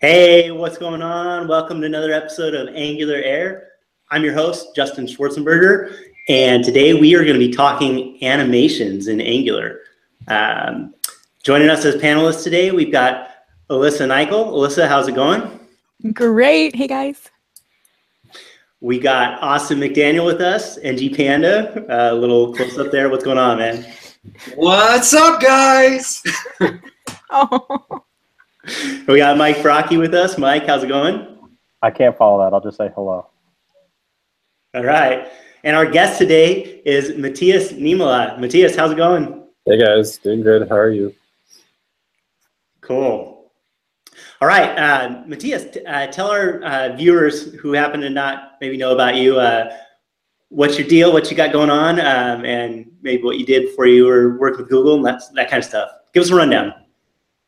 Hey, what's going on? Welcome to another episode of Angular Air. I'm your host, Justin Schwarzenberger, and today we are going to be talking animations in Angular. Um, joining us as panelists today, we've got Alyssa Nicoll. Alyssa, how's it going? Great. Hey, guys. We got Austin McDaniel with us, NG Panda. A uh, little close up there. What's going on, man? What's up, guys? oh. We got Mike Brocchi with us. Mike, how's it going? I can't follow that. I'll just say hello. All right. And our guest today is Matthias Niemela. Matthias, how's it going? Hey guys, doing good. How are you? Cool. All right, uh, Matthias, uh, tell our uh, viewers who happen to not maybe know about you, uh, what's your deal, what you got going on, um, and maybe what you did before you were working with Google and that, that kind of stuff. Give us a rundown.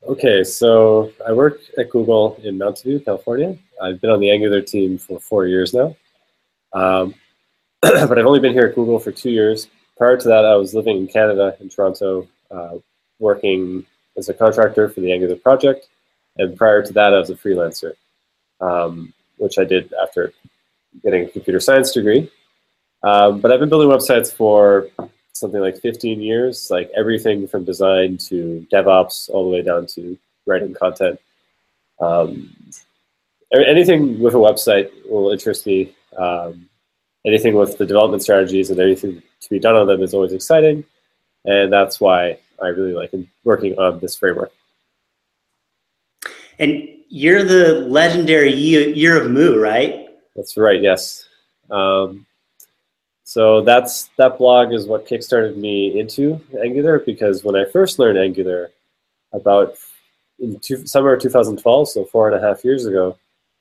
Okay, so I work at Google in Mountain View, California. I've been on the Angular team for four years now. Um, but I've only been here at Google for two years. Prior to that, I was living in Canada, in Toronto, uh, working as a contractor for the Angular project. And prior to that, I was a freelancer, um, which I did after getting a computer science degree. Um, but I've been building websites for something like 15 years, like everything from design to DevOps, all the way down to writing content. Um, anything with a website will interest me. Um, anything with the development strategies and everything to be done on them is always exciting, and that's why I really like working on this framework. And you're the legendary year of Moo, right? That's right. Yes. Um, so that's that blog is what kickstarted me into Angular because when I first learned Angular about in two, summer of 2012, so four and a half years ago,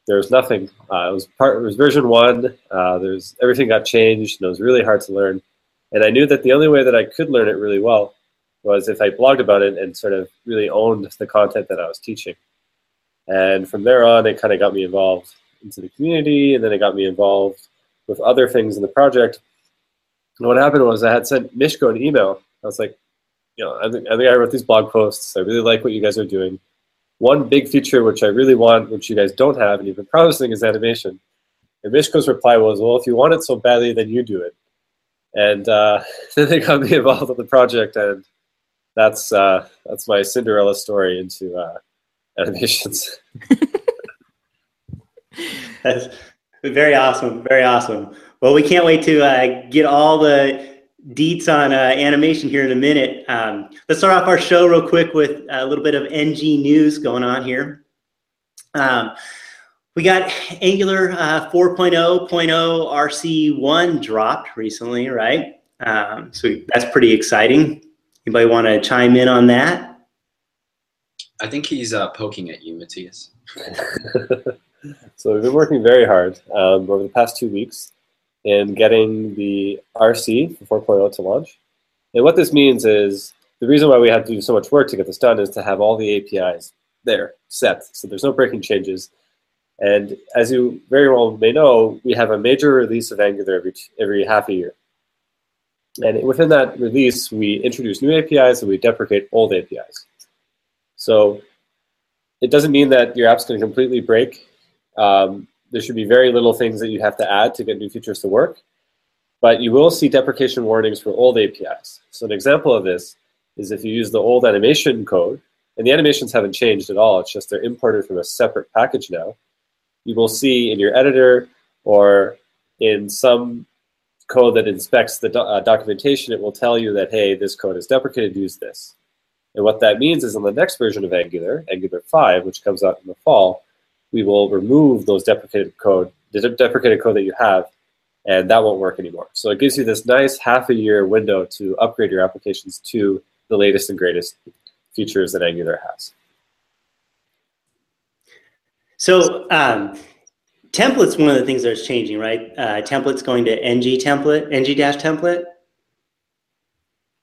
there was nothing. Uh, it was part. It was version one. Uh, there's everything got changed, and it was really hard to learn. And I knew that the only way that I could learn it really well was if I blogged about it and sort of really owned the content that I was teaching. And from there on, it kind of got me involved into the community, and then it got me involved with other things in the project and what happened was I had sent Misko an email. I was like, you know, I think, I think I wrote these blog posts. I really like what you guys are doing. One big feature which I really want, which you guys don't have, and you've been promising, is animation. And Misko's reply was, well, if you want it so badly, then you do it. And uh, then they got me involved with the project, and that's uh, that's my Cinderella story into uh, animations. that's very awesome. Very awesome. Well, we can't wait to uh, get all the deets on uh, animation here in a minute. Um, let's start off our show real quick with a little bit of NG news going on here. Um, we got Angular uh, 4.0.0 RC1 dropped recently, right? Um, so that's pretty exciting. Anybody want to chime in on that? I think he's uh, poking at you, Matthias. so we've been working very hard um, over the past two weeks in getting the RC for 4.0 to launch. And what this means is the reason why we had to do so much work to get this done is to have all the APIs there set. So there's no breaking changes. And as you very well may know, we have a major release of Angular every, every half a year. And within that release, we introduce new APIs and we deprecate old APIs. So it doesn't mean that your app's going to completely break. Um, there should be very little things that you have to add to get new features to work. But you will see deprecation warnings for old APIs. So an example of this is if you use the old animation code, and the animations haven't changed at all, it's just they're imported from a separate package now. You will see in your editor or in some code that inspects the do uh, documentation, it will tell you that, hey, this code is deprecated, use this. And what that means is on the next version of Angular, Angular 5, which comes out in the fall, we will remove those deprecated code, the deprecated code that you have, and that won't work anymore. So it gives you this nice half a year window to upgrade your applications to the latest and greatest features that Angular has. So um, templates, one of the things that's changing, right? Uh, templates going to ng template, ng dash template.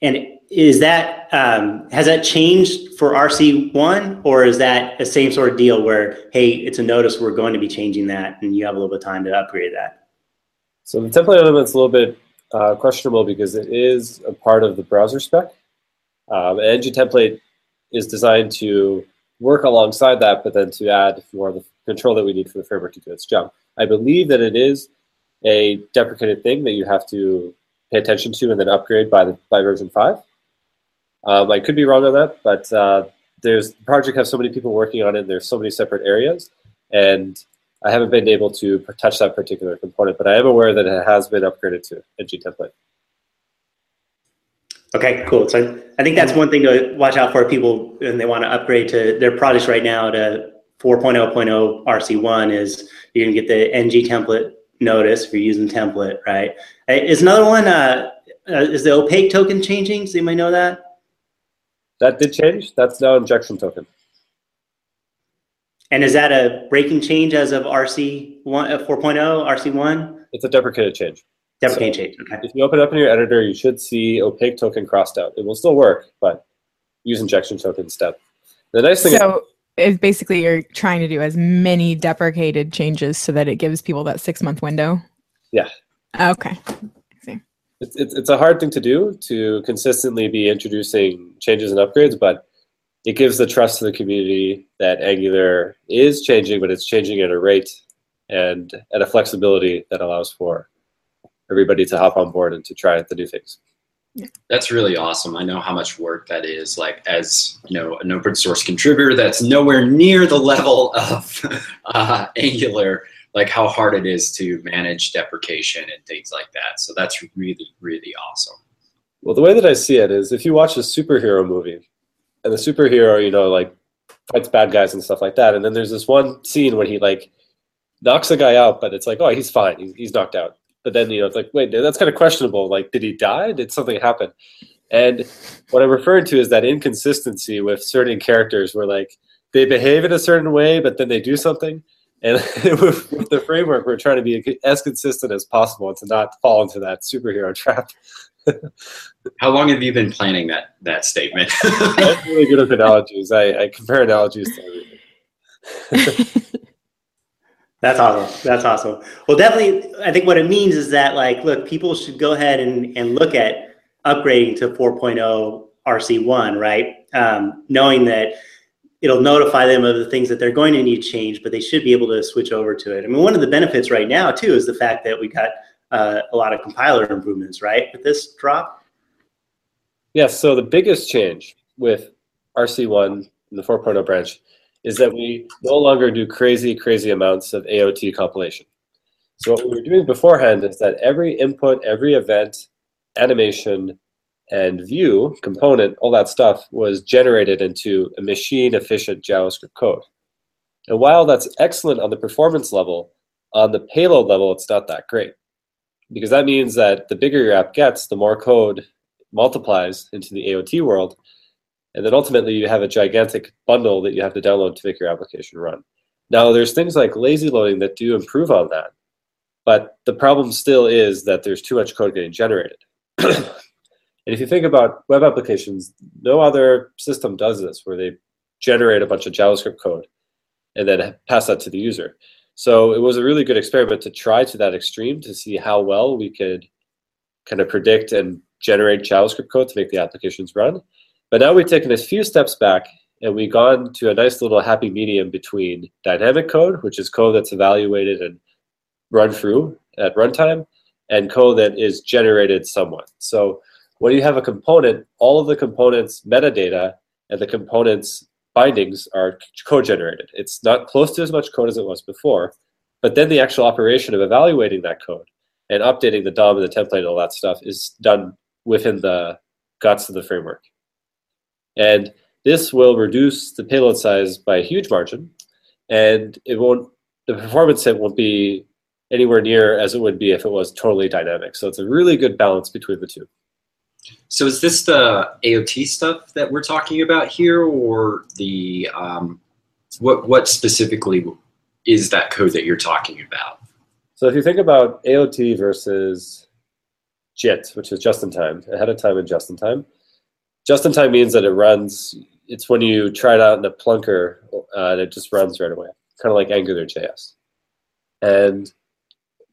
And is that um, has that changed for RC1, or is that the same sort of deal where hey, it's a notice we're going to be changing that, and you have a little bit of time to upgrade that? So the template element's a little bit uh, questionable because it is a part of the browser spec. Um, ng template is designed to work alongside that, but then to add more of the control that we need for the framework to do its job. I believe that it is a deprecated thing that you have to pay attention to and then upgrade by the by version five. Um, I could be wrong on that, but uh, there's the project has so many people working on it. And there's so many separate areas, and I haven't been able to touch that particular component. But I am aware that it has been upgraded to NG template. Okay, cool. So I think that's one thing to watch out for people when they want to upgrade to their projects right now to 4.0.0 RC1 is you're going to get the NG template notice if you're using template, right? Is another one, uh, uh, is the opaque token changing? So you might know that? That did change. That's now injection token. And is that a breaking change as of RC one, uh, 4.0, RC1? It's a deprecated change. Deprecated so change, okay. If you open it up in your editor, you should see opaque token crossed out. It will still work, but use injection token instead. The nice thing so is basically you're trying to do as many deprecated changes so that it gives people that six month window. Yeah. Okay. It's, it's, a hard thing to do to consistently be introducing changes and upgrades, but it gives the trust to the community that Angular is changing, but it's changing at a rate and at a flexibility that allows for everybody to hop on board and to try the new things. That's really awesome. I know how much work that is. Like as you know, an open source contributor, that's nowhere near the level of uh, Angular. Like how hard it is to manage deprecation and things like that. So that's really, really awesome. Well, the way that I see it is, if you watch a superhero movie, and the superhero, you know, like fights bad guys and stuff like that. And then there's this one scene where he like knocks a guy out, but it's like, oh, he's fine, he's, he's knocked out. But then you know, it's like, wait, that's kind of questionable. Like, did he die? Did something happen? And what I'm referring to is that inconsistency with certain characters, where like they behave in a certain way, but then they do something. And with, with the framework, we're trying to be as consistent as possible and to not fall into that superhero trap. How long have you been planning that that statement? I'm really good with analogies. I, I compare analogies to everything. That's awesome. That's awesome. Well, definitely, I think what it means is that, like, look, people should go ahead and, and look at upgrading to 4.0 RC1, right? Um, knowing that it'll notify them of the things that they're going to need change, but they should be able to switch over to it. I mean, one of the benefits right now, too, is the fact that we got uh, a lot of compiler improvements, right, with this drop? Yes, so the biggest change with RC1 in the 4.0 branch is that we no longer do crazy, crazy amounts of AOT compilation. So what we were doing beforehand is that every input, every event, animation, and view component, all that stuff was generated into a machine efficient JavaScript code. And while that's excellent on the performance level, on the payload level, it's not that great because that means that the bigger your app gets, the more code multiplies into the AOT world. And then ultimately, you have a gigantic bundle that you have to download to make your application run. Now, there's things like lazy loading that do improve on that. But the problem still is that there's too much code getting generated. and if you think about web applications, no other system does this where they generate a bunch of JavaScript code and then pass that to the user. So it was a really good experiment to try to that extreme to see how well we could kind of predict and generate JavaScript code to make the applications run. But now we've taken a few steps back and we've gone to a nice little happy medium between dynamic code, which is code that's evaluated and run through at runtime, and code that is generated somewhat. So when you have a component, all of the components metadata and the components bindings are code generated. It's not close to as much code as it was before, but then the actual operation of evaluating that code and updating the DOM and the template and all that stuff is done within the guts of the framework. And this will reduce the payload size by a huge margin, and it won't the performance hit won't be anywhere near as it would be if it was totally dynamic. So it's a really good balance between the two. So is this the AOT stuff that we're talking about here, or the um, what what specifically is that code that you're talking about? So if you think about AOT versus JIT, which is just in time, ahead of time and just in time. Just in time means that it runs. It's when you try it out in a plunker uh, and it just runs right away, kind of like Angular JS. And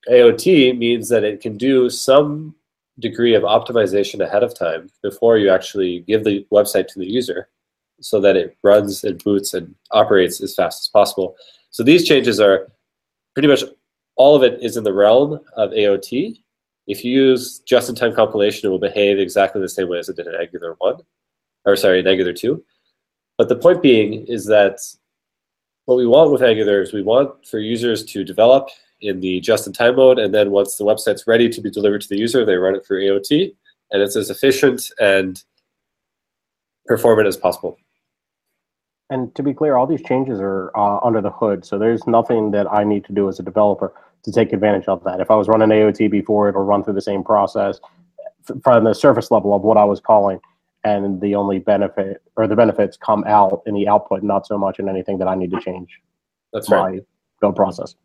AOT means that it can do some degree of optimization ahead of time before you actually give the website to the user so that it runs and boots and operates as fast as possible. So these changes are pretty much all of it is in the realm of AOT. If you use just-in-time compilation, it will behave exactly the same way as it did in Angular 1, or sorry, in Angular 2. But the point being is that what we want with Angular is we want for users to develop in the just-in-time mode, and then once the website's ready to be delivered to the user, they run it through AOT, and it's as efficient and performant as possible. And to be clear, all these changes are uh, under the hood, so there's nothing that I need to do as a developer to take advantage of that. If I was running AOT before, it'll run through the same process from the surface level of what I was calling, and the only benefit or the benefits come out in the output, not so much in anything that I need to change. That's my right. build process.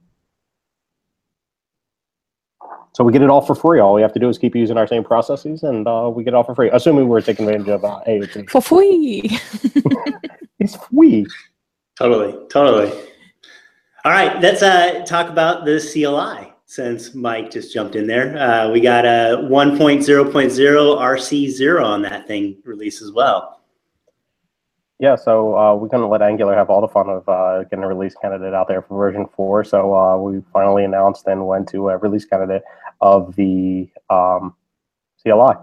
So we get it all for free. All we have to do is keep using our same processes, and uh, we get it all for free. Assuming we're taking advantage of uh, AOT. For free. It's free. Totally, totally. All right, let's uh, talk about the CLI since Mike just jumped in there. Uh, we got a 1.0.0 RC0 on that thing release as well. Yeah, so uh, we're going to let Angular have all the fun of uh, getting a release candidate out there for version four. So uh, we finally announced and went to a release candidate of the um, CLI.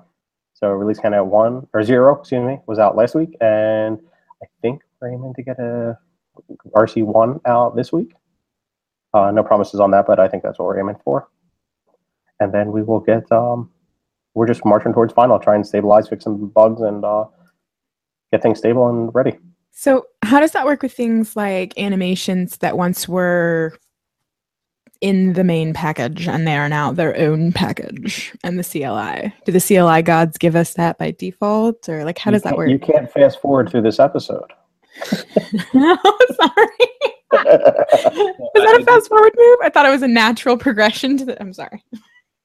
So release candidate one or zero, excuse me, was out last week, and I think we're aiming to get a RC one out this week. Uh, no promises on that, but I think that's what we're aiming for. And then we will get. Um, we're just marching towards final, trying to stabilize, fix some bugs, and uh, get things stable and ready. So, how does that work with things like animations that once were in the main package and they are now their own package and the CLI? Do the CLI gods give us that by default, or like how You does that work? You can't fast forward through this episode. No, sorry. Is that a fast forward move? I thought it was a natural progression to the. I'm sorry.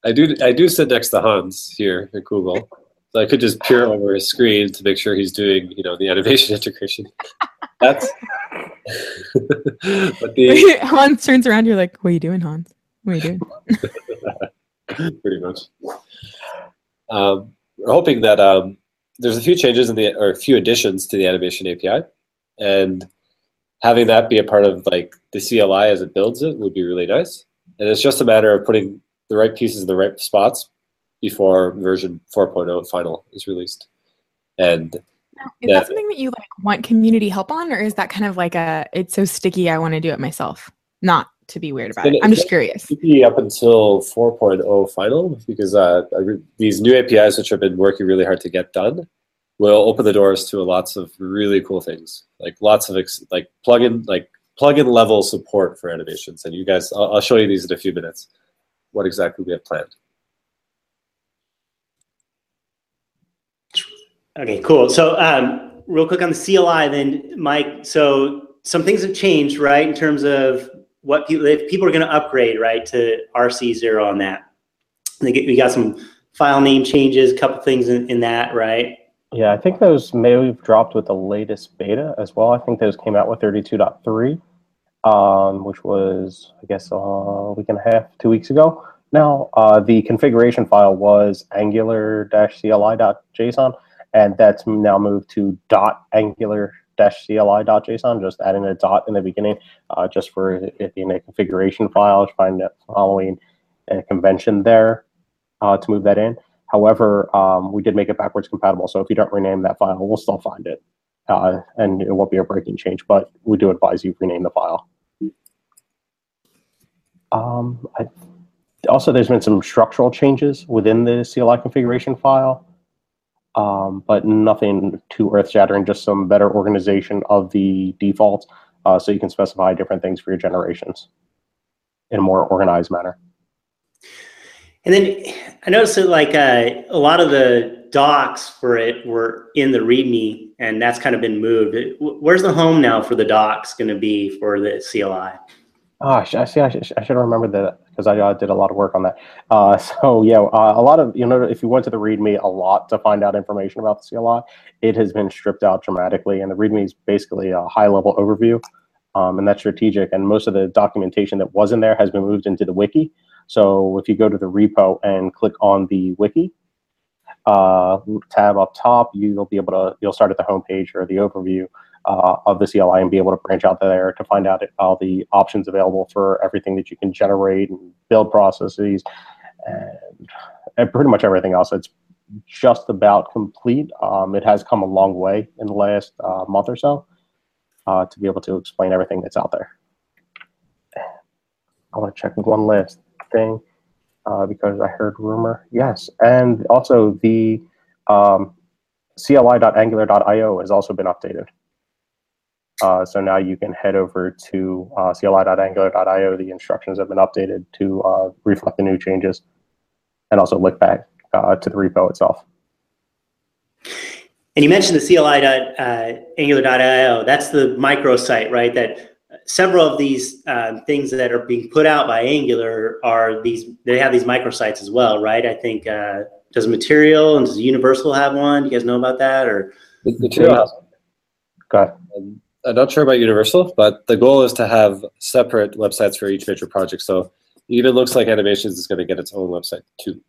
I do I do sit next to Hans here at Google. So I could just peer over his screen to make sure he's doing, you know, the animation integration. That's but the Hans turns around. You're like, "What are you doing, Hans? What are you doing?" pretty much. Um, we're hoping that um, there's a few changes in the or a few additions to the animation API, and having that be a part of like the CLI as it builds it would be really nice. And it's just a matter of putting the right pieces in the right spots before version 4.0 final is released. And Is Yeah. that something that you like want community help on, or is that kind of like a it's so sticky I want to do it myself? Not to be weird about it. I'm just curious. up until 4.0 final because uh, these new APIs, which I've been working really hard to get done, will open the doors to lots of really cool things, like lots of ex- like plugin like plugin level support for animations. And you guys, I'll, I'll show you these in a few minutes. What exactly we have planned. Okay, cool. So, um, real quick on the CLI, then, Mike. So, some things have changed, right, in terms of what people if people are going to upgrade, right, to RC zero on that. Get, we got some file name changes, a couple things in, in that, right? Yeah, I think those may have dropped with the latest beta as well. I think those came out with 32.3, um, which was, I guess, a week and a half, two weeks ago. Now, uh, the configuration file was angular-cli.json, and that's now moved to dot angular-cli.json, just adding a dot in the beginning, uh, just for it being a configuration file, find following a convention there uh, to move that in. However, um, we did make it backwards compatible, so if you don't rename that file, we'll still find it, uh, and it won't be a breaking change. But we do advise you rename the file. Um, I, also, there's been some structural changes within the CLI configuration file, um, but nothing too earth-shattering. Just some better organization of the defaults, uh, so you can specify different things for your generations in a more organized manner. And then I noticed that like uh, a lot of the docs for it were in the README, and that's kind of been moved. Where's the home now for the docs going to be for the CLI? Oh, I, see. I, sh- I should have remembered that because I did a lot of work on that. Uh, so yeah, uh, a lot of you know, if you went to the README a lot to find out information about the CLI, it has been stripped out dramatically, and the README is basically a high-level overview, um, and that's strategic. And most of the documentation that was in there has been moved into the wiki. So if you go to the repo and click on the wiki, uh, tab up top, you'll be able to you'll start at the home page or the overview uh, of the CLI and be able to branch out there to find out all the options available for everything that you can generate and build processes and, and pretty much everything else. It's just about complete. Um, it has come a long way in the last uh, month or so uh, to be able to explain everything that's out there. I want to check one last thing uh, because I heard rumor. Yes, and also the um, CLI.angular.io has also been updated. Uh, so now you can head over to uh, CLI.angular.io. The instructions have been updated to uh, reflect the new changes and also look back uh, to the repo itself. And you mentioned the CLI.angular.io. That's the microsite, right? That several of these uh, things that are being put out by Angular are these. They have these microsites as well, right? I think uh, does Material and does Universal have one? Do you guys know about that or? Material has one. Go ahead. I'm not sure about Universal, but the goal is to have separate websites for each major project. So even looks like Animations is going to get its own website too.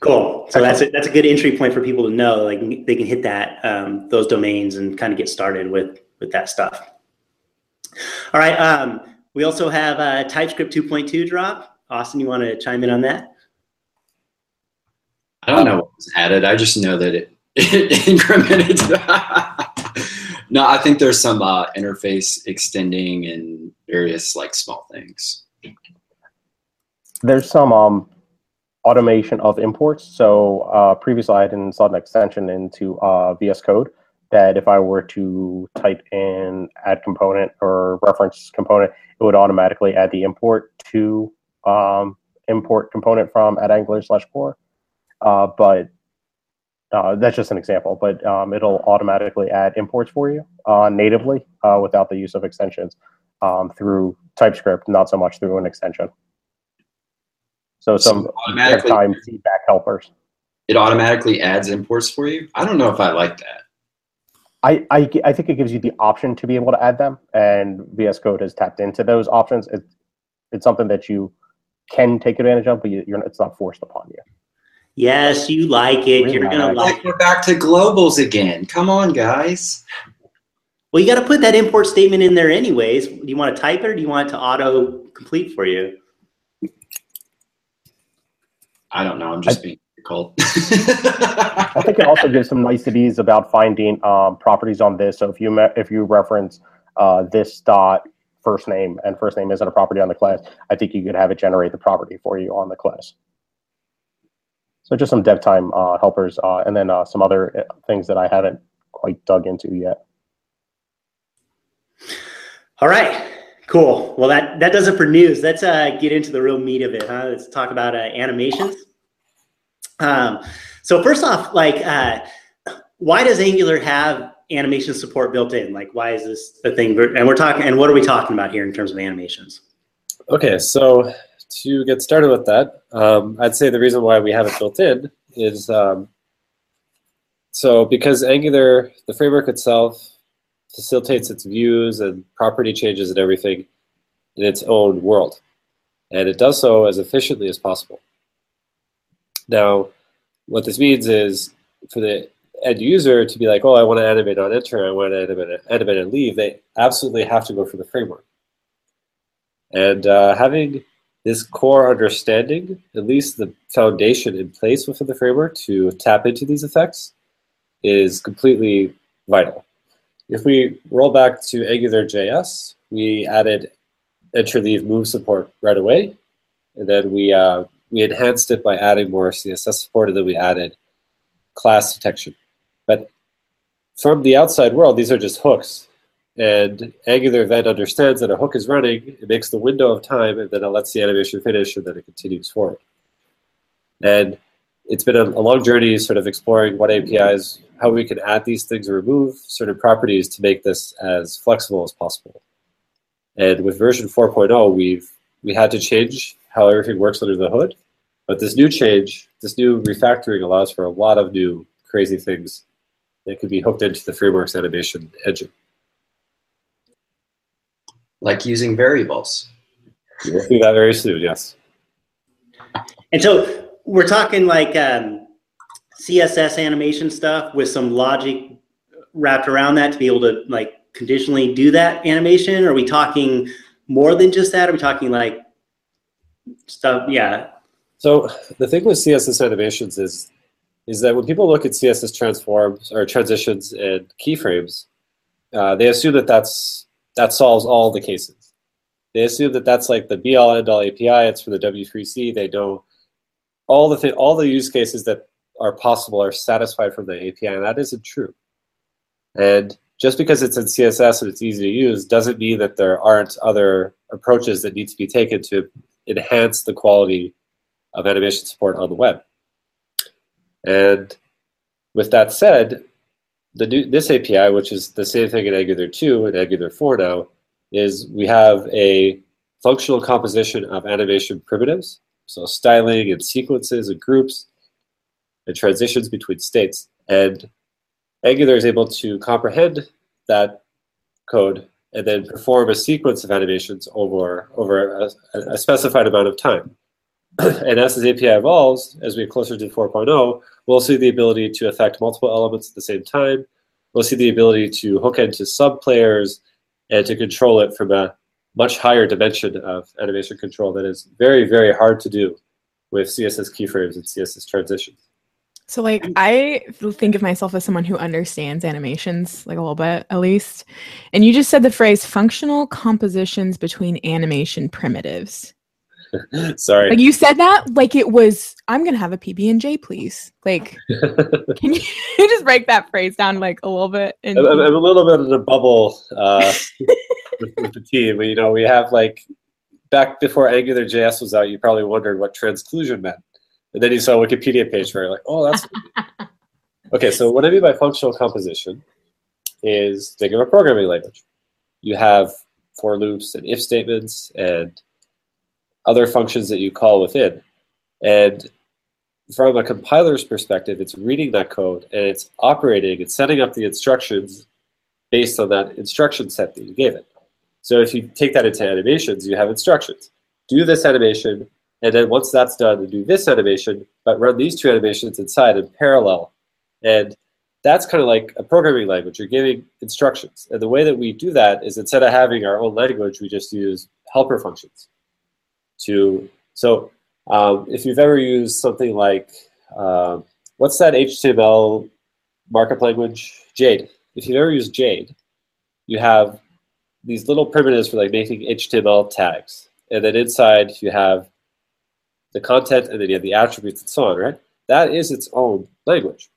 Cool. So that's a, that's a good entry point for people to know. Like they can hit that um, those domains and kind of get started with with that stuff. All right. Um, we also have a TypeScript 2.2 drop. Austin, you want to chime in on that? I don't know what was added. I just know that it, it incremented. no, I think there's some uh, interface extending and various like small things. There's some um, automation of imports. So uh, previously I had installed an extension into uh, VS Code that if I were to type in add component or reference component, it would automatically add the import to um, import component from at Angular slash core. Uh, but uh, that's just an example, but um, it'll automatically add imports for you uh, natively uh, without the use of extensions um, through TypeScript, not so much through an extension. So some So automatically- time feedback helpers. It automatically adds imports for you. I don't know if I like that. I, I, I think it gives you the option to be able to add them, and VS Code has tapped into those options. It's it's something that you can take advantage of, but you, you're it's not forced upon you. Yes, you like it. You're gonna Relax. like. Like we're back to globals again. Come on, guys. Well, you got to put that import statement in there anyways. Do you want to type it or do you want it to auto complete for you? I don't know. I'm just being difficult. I think it also gives some niceties about finding um, properties on this. So if you if you reference uh, this dot first name and first name isn't a property on the class, I think you could have it generate the property for you on the class. So just some dev time uh, helpers, uh, and then uh, some other uh, things that I haven't quite dug into yet. All right, cool. Well, that that does it for news. Let's uh, get into the real meat of it. Huh? Let's talk about uh, animations. Um, so first off, like, uh, why does Angular have animation support built in? Like, why is this the thing? And we're talking. And what are we talking about here in terms of animations? Okay, so to get started with that, um, I'd say the reason why we have it built in is um, so because Angular, the framework itself, facilitates its views and property changes and everything in its own world. And it does so as efficiently as possible. Now, what this means is for the end user to be like, oh, I want to animate on enter, I want to animate, animate and leave, they absolutely have to go for the framework. And uh, having this core understanding, at least the foundation in place within the framework to tap into these effects, is completely vital. If we roll back to AngularJS, we added enter leave move support right away, and then we uh, we enhanced it by adding more CSS support, and then we added class detection. But from the outside world, these are just hooks. And Angular then understands that a hook is running, it makes the window of time, and then it lets the animation finish, and then it continues forward. And it's been a, a long journey sort of exploring what APIs, how we can add these things or remove certain properties to make this as flexible as possible. And with version 4.0, we've we had to change how everything works under the hood. But this new change, this new refactoring allows for a lot of new crazy things that could be hooked into the framework's animation engine. Like using variables. We'll do that very soon, yes. And so we're talking like um, CSS animation stuff with some logic wrapped around that to be able to like conditionally do that animation? Are we talking more than just that? Are we talking like stuff? Yeah. So the thing with CSS animations is is that when people look at CSS transforms or transitions and keyframes, uh, they assume that that's that solves all the cases. They assume that that's like the be all end all API. It's for the W3C. They know all the th- all the use cases that are possible are satisfied from the API, and that isn't true. And just because it's in CSS and it's easy to use doesn't mean that there aren't other approaches that need to be taken to enhance the quality of animation support on the web. And with that said, the this API, which is the same thing in Angular 2 and Angular 4 now, is we have a functional composition of animation primitives, so styling and sequences and groups and transitions between states. And Angular is able to comprehend that code and then perform a sequence of animations over, over a, a specified amount of time. and as this API evolves, as we get closer to 4.0, we'll see the ability to affect multiple elements at the same time. We'll see the ability to hook into sub players and to control it from a much higher dimension of animation control that is very, very hard to do with CSS keyframes and CSS transitions. So like I think of myself as someone who understands animations like a little bit at least. And you just said the phrase functional compositions between animation primitives. Sorry. Like you said that like it was I'm going to have a PB and J please. Like can you just break that phrase down like a little bit I'm, I'm, a little bit in a bubble uh, with, with the team. You know, we have like back before Angular JS was out, you probably wondered what transclusion meant. And then you saw a Wikipedia page where you're like, oh, that's okay. So what I mean by functional composition is think of a programming language. You have for loops and if statements and other functions that you call within. And from a compiler's perspective, it's reading that code and it's operating it's setting up the instructions based on that instruction set that you gave it. So if you take that into animations, you have instructions. Do this animation and then once that's done, do this animation, but run these two animations inside in parallel. And that's kind of like a programming language. You're giving instructions. And the way that we do that is instead of having our own language, we just use helper functions. To So um, if you've ever used something like, uh, what's that HTML markup language? Jade. If you've ever used Jade, you have these little primitives for like making HTML tags. And then inside you have the content, and then you have the attributes and so on, right? That is its own language.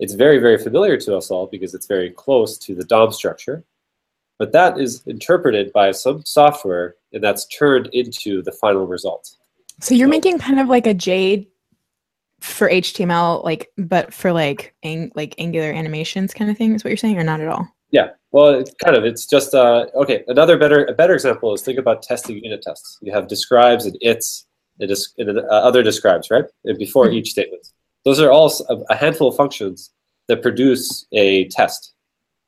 It's very, very familiar to us all because it's very close to the DOM structure. But that is interpreted by some software and that's turned into the final result. So you're so, making kind of like a Jade for HTML, like, but for like ang- like Angular animations kind of thing is what you're saying, or not at all? Yeah, well, it's kind of. It's just uh, okay. Another better a better example is think about testing unit tests. You have describes and its it is, it, uh, other describes, right? Before mm-hmm. each statement. Those are all a handful of functions that produce a test.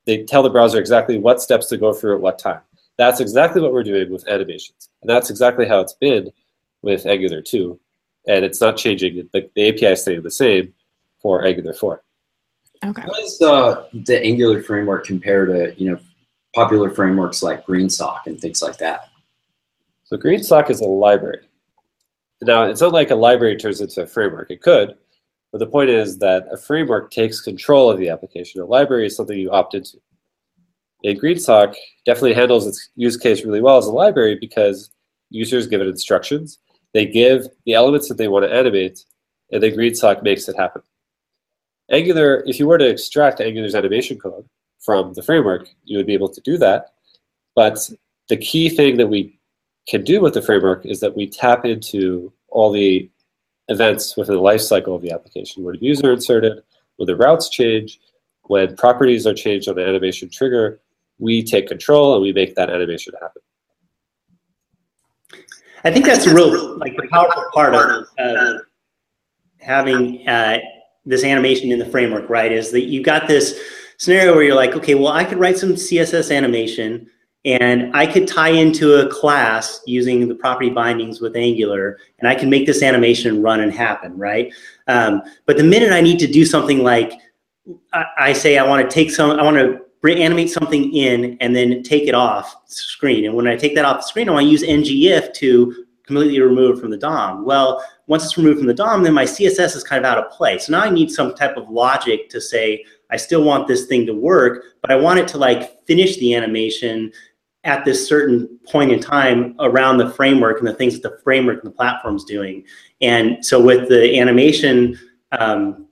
They tell the browser exactly what steps to go through at what time. That's exactly what we're doing with animations. And that's exactly how it's been with Angular 2. And it's not changing. The, the API is staying the same for Angular 4. Okay. How does uh, the Angular framework compare to you know popular frameworks like GreenSock and things like that? So GreenSock is a library. Now, it's not like a library turns into a framework. It could, but the point is that a framework takes control of the application. A library is something you opt into. And GreenSock definitely handles its use case really well as a library because users give it instructions. They give the elements that they want to animate, and then GreenSock makes it happen. Angular, if you were to extract Angular's animation code from the framework, you would be able to do that. But the key thing that we can do with the framework is that we tap into all the events within the lifecycle of the application. When views user inserted, when the routes change, when properties are changed on the animation trigger, we take control and we make that animation happen. I think that's a real, like the powerful part of uh, having uh, this animation in the framework, right? Is that you've got this scenario where you're like, okay, well, I could write some CSS animation and I could tie into a class using the property bindings with Angular, and I can make this animation run and happen, right? Um, but the minute I need to do something like I, I say I want to take some, I want to animate something in and then take it off screen. And when I take that off the screen, I want to use ngIf to completely remove it from the DOM. Well, once it's removed from the DOM, then my CSS is kind of out of play. So now I need some type of logic to say, I still want this thing to work, but I want it to like finish the animation at this certain point in time around the framework and the things that the framework and the platform's doing. And so with the animation um,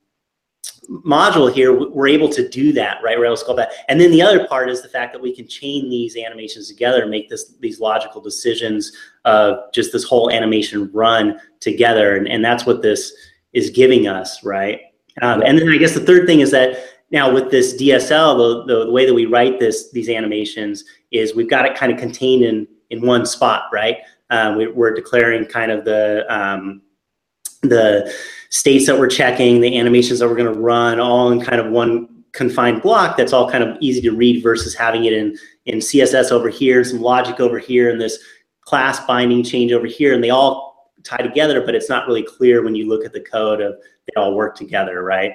module here, we're able to do that, right? We're able to sculpt that. And then the other part is the fact that we can chain these animations together make this these logical decisions of just this whole animation run together. And, and that's what this is giving us, right? Um, and then I guess the third thing is that now with this DSL, the, the, the way that we write this these animations is we've got it kind of contained in in one spot, right? Uh, we, are declaring kind of the um, the states that we're checking, the animations that we're going to run, all in kind of one confined block that's all kind of easy to read versus having it in in CSS over here, some logic over here, and this class binding change over here, and they all tie together, but it's not really clear when you look at the code of they all work together, right?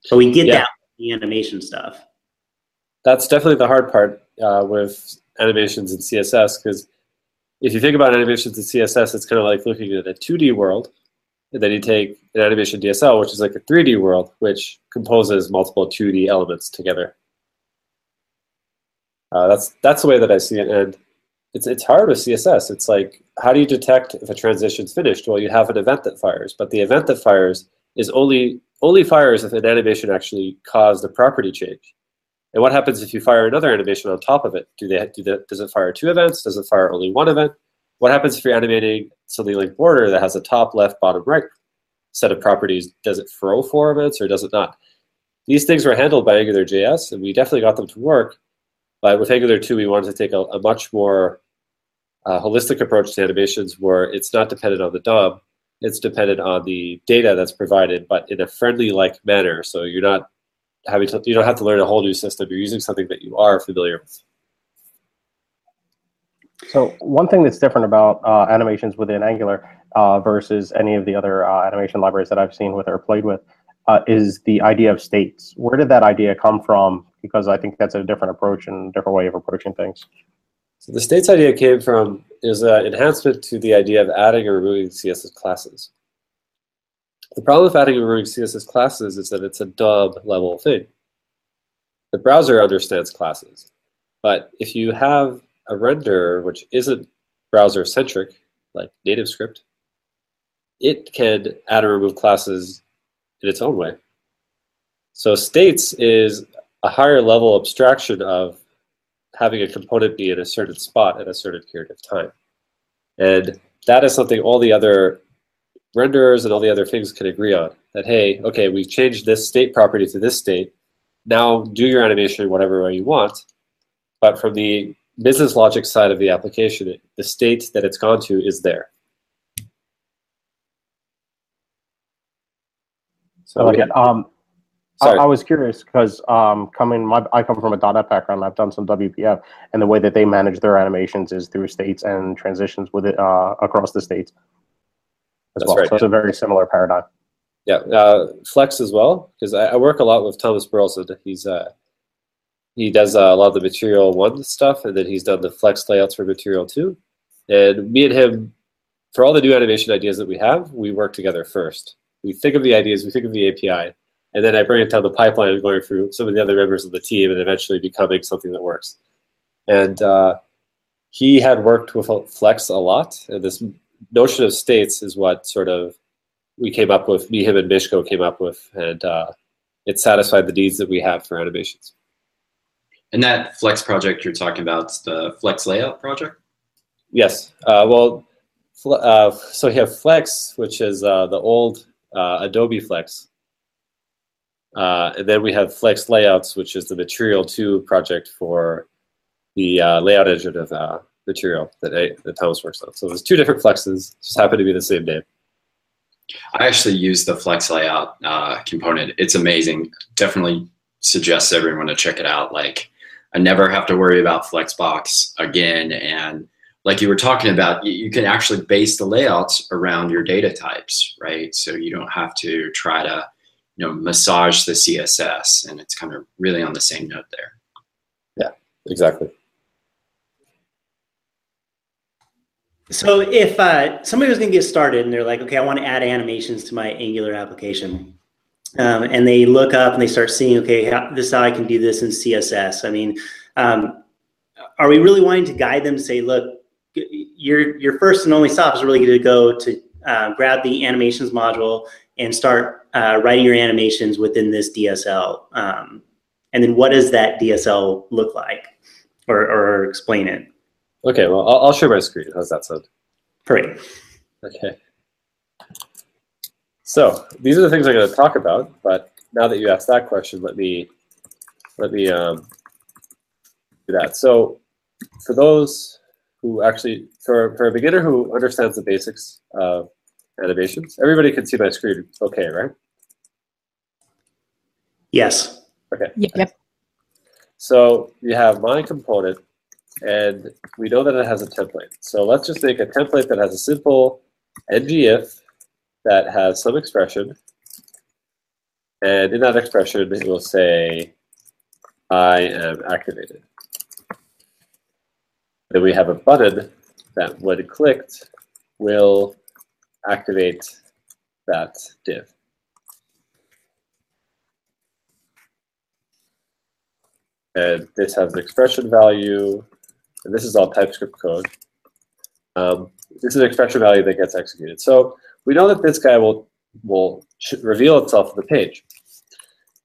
So we get yeah. that the animation stuff. That's definitely the hard part uh, with animations in CSS because if you think about animations in CSS, it's kind of like looking at a 2D world, and then you take an animation DSL, which is like a 3D world, which composes multiple 2D elements together. Uh, that's that's the way that I see it, and it's it's hard with CSS. It's like how do you detect if a transition's finished? Well, you have an event that fires, but the event that fires is only only fires if an animation actually caused a property change. And what happens if you fire another animation on top of it? Do they do that? Does it fire two events? Does it fire only one event? What happens if you're animating something like border that has a top, left, bottom, right set of properties? Does it throw four events or does it not? These things were handled by AngularJS, and we definitely got them to work. But with Angular 2, we wanted to take a, a much more uh, holistic approach to animations where it's not dependent on the DOM, it's dependent on the data that's provided, but in a friendly-like manner. So you're not having to, you don't have to learn a whole new system. You're using something that you are familiar with. So one thing that's different about uh, animations within Angular uh, versus any of the other uh, animation libraries that I've seen with or played with uh, is the idea of states. Where did that idea come from? Because I think that's a different approach and a different way of approaching things. So the states idea came from is an enhancement to the idea of adding or removing CSS classes. The problem with adding and removing CSS classes is that it's a DOM level thing. The browser understands classes, but if you have a renderer which isn't browser centric, like NativeScript, it can add or remove classes in its own way. So states is a higher level abstraction of having a component be in a certain spot at a certain period of time. And that is something all the other renderers and all the other things can agree on. That, hey, okay, we've changed this state property to this state. Now do your animation whatever way you want. But from the business logic side of the application, the state that it's gone to is there. So I like. Um, I, I, was curious because um, coming, my, I come from a .NET background. I've done some WPF, and the way that they manage their animations is through states and transitions with it uh, across the states That's well. Right, so yeah. it's a very similar paradigm. Yeah, uh, Flex as well, because I, I, work a lot with Thomas Burleson. He's uh, he does uh, a lot of the Material One stuff, and then he's done the Flex layouts for Material Two. And me and him, for all the new animation ideas that we have, we work together first. We think of the ideas, we think of the API, and then I bring it down the pipeline and going through some of the other members of the team, and eventually becoming something that works. And uh, he had worked with Flex a lot, and this notion of states is what sort of we came up with, me, him, and Misko came up with, and uh, it satisfied the needs that we have for animations. And that Flex project you're talking about, the Flex Layout project? Yes. Uh, well, uh, so we have Flex, which is uh, the old uh, Adobe Flex. Uh, and then we have Flex Layouts, which is the Material 2 project for the layout engine of material that, I, that Thomas works on. So there's two different flexes, just happen to be the same name. I actually use the flex layout uh, component. It's amazing. Definitely suggest everyone to check it out. Like I never have to worry about Flexbox again. And like you were talking about, you, you can actually base the layouts around your data types, right? So you don't have to try to, you know, massage the CSS, and it's kind of really on the same note there. Yeah, exactly. So if uh, somebody was going to get started and they're like, okay, I want to add animations to my Angular application, um, and they look up and they start seeing, okay, how, this is how I can do this in CSS. I mean, um, are we really wanting to guide them? To Say, look, your your first and only stop is really going to go to uh, grab the animations module and start uh, writing your animations within this DSL. Um, and then what does that DSL look like, or, or explain it? Okay, well, I'll, I'll share my screen. How's that sound? Great. Okay. So these are the things I'm going to talk about. But now that you asked that question, let me let me um, do that. So for those who actually, for, for a beginner who understands the basics of animations, everybody can see my screen okay, right? Yes. Okay. Yep. So you have my component, and we know that it has a template. So let's just make a template that has a simple ngIf that has some expression. And in that expression, it will say, I am activated. Then we have a button that when clicked will activate that div. And this has an expression value, and this is all TypeScript code. Um, this is an expression value that gets executed. So we know that this guy will will reveal itself on the page.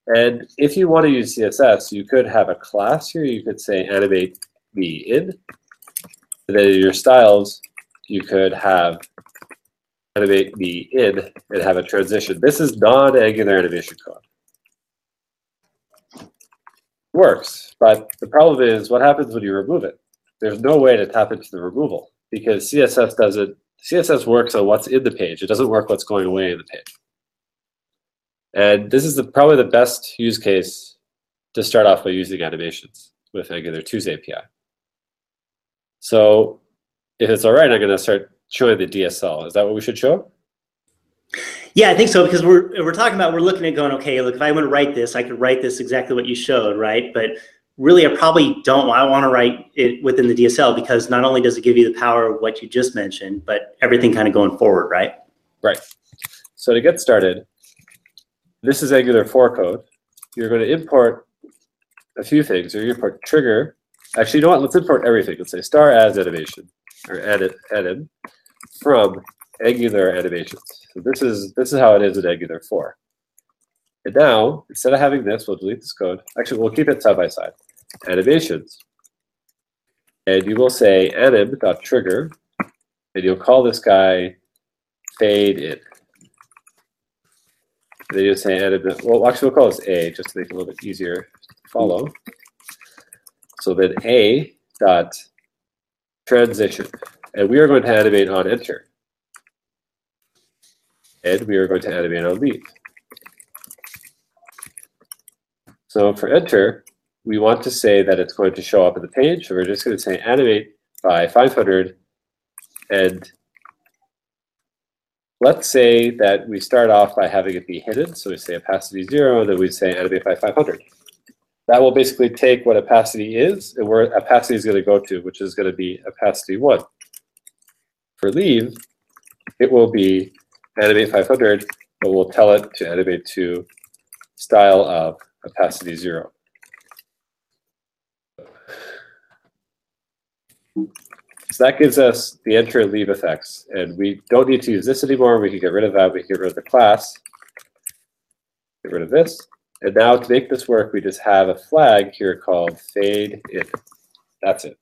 And if you want to use CSS, you could have a class here. You could say animate me in. And then in your styles, you could have animate me in and have a transition. This is non-Angular animation code. Works, but the problem is what happens when you remove it? There's no way to tap into the removal because CSS doesn't CSS works on what's in the page. It doesn't work what's going away in the page. And this is the, probably the best use case to start off by using animations with Angular 2's API. So if it's all right, I'm going to start showing the DSL. Is that what we should show? Yeah, I think so because we're we're talking about we're looking at going okay. Look, if I want to write this, I could write this exactly what you showed, right? But really, I probably don't. I want to write it within the DSL because not only does it give you the power of what you just mentioned, but everything kind of going forward, right? Right. So to get started, this is Angular 4 code. You're going to import a few things. You're going to import trigger. Actually, you know what? Let's import everything. Let's say star as animation or edit anim from Angular animations. So this is this is how it is in Angular 4. And now, instead of having this, we'll delete this code. Actually, we'll keep it side by side animations. And you will say anim.trigger, and you'll call this guy fade in. And then you'll say anim, well, actually, we'll call this A just to make it a little bit easier to follow. So then A dot transition. And we are going to animate on enter. And we are going to animate on leave. So for enter, we want to say that it's going to show up in the page. So we're just going to say animate by 500. And let's say that we start off by having it be hidden. So we say opacity 0, and then we say animate by 500. That will basically take what opacity is and where opacity is going to go to, which is going to be opacity 1. For leave, it will be animate 500, but we'll tell it to animate to style of opacity 0. So that gives us the enter and leave effects. And we don't need to use this anymore. We can get rid of that. We can get rid of the class. Get rid of this. And now to make this work, we just have a flag here called fade in. That's it.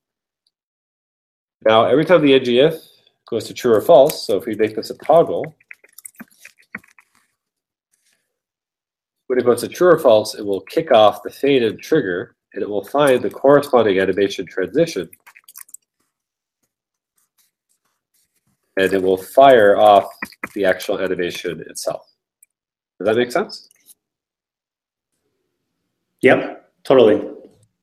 Now, every time the ngIf goes to true or false, so if we make this a toggle, when it goes to true or false, it will kick off the fade in trigger, and it will find the corresponding animation transition and it will fire off the actual animation itself. Does that make sense? Yep, totally.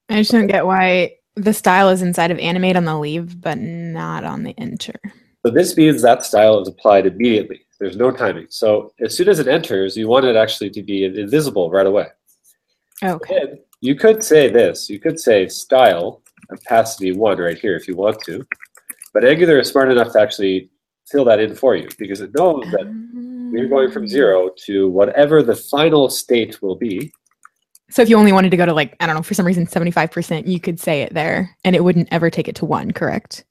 I just don't get why the style is inside of animate on the leave, but not on the enter. So this means that style is applied immediately. There's no timing. So as soon as it enters, you want it actually to be invisible right away. Okay. And you could say this. You could say style opacity one right here if you want to. But Angular is smart enough to actually fill that in for you because it knows that you're going from zero to whatever the final state will be. So if you only wanted to go to like, I don't know, for some reason, 75%, you could say it there and it wouldn't ever take it to one, correct?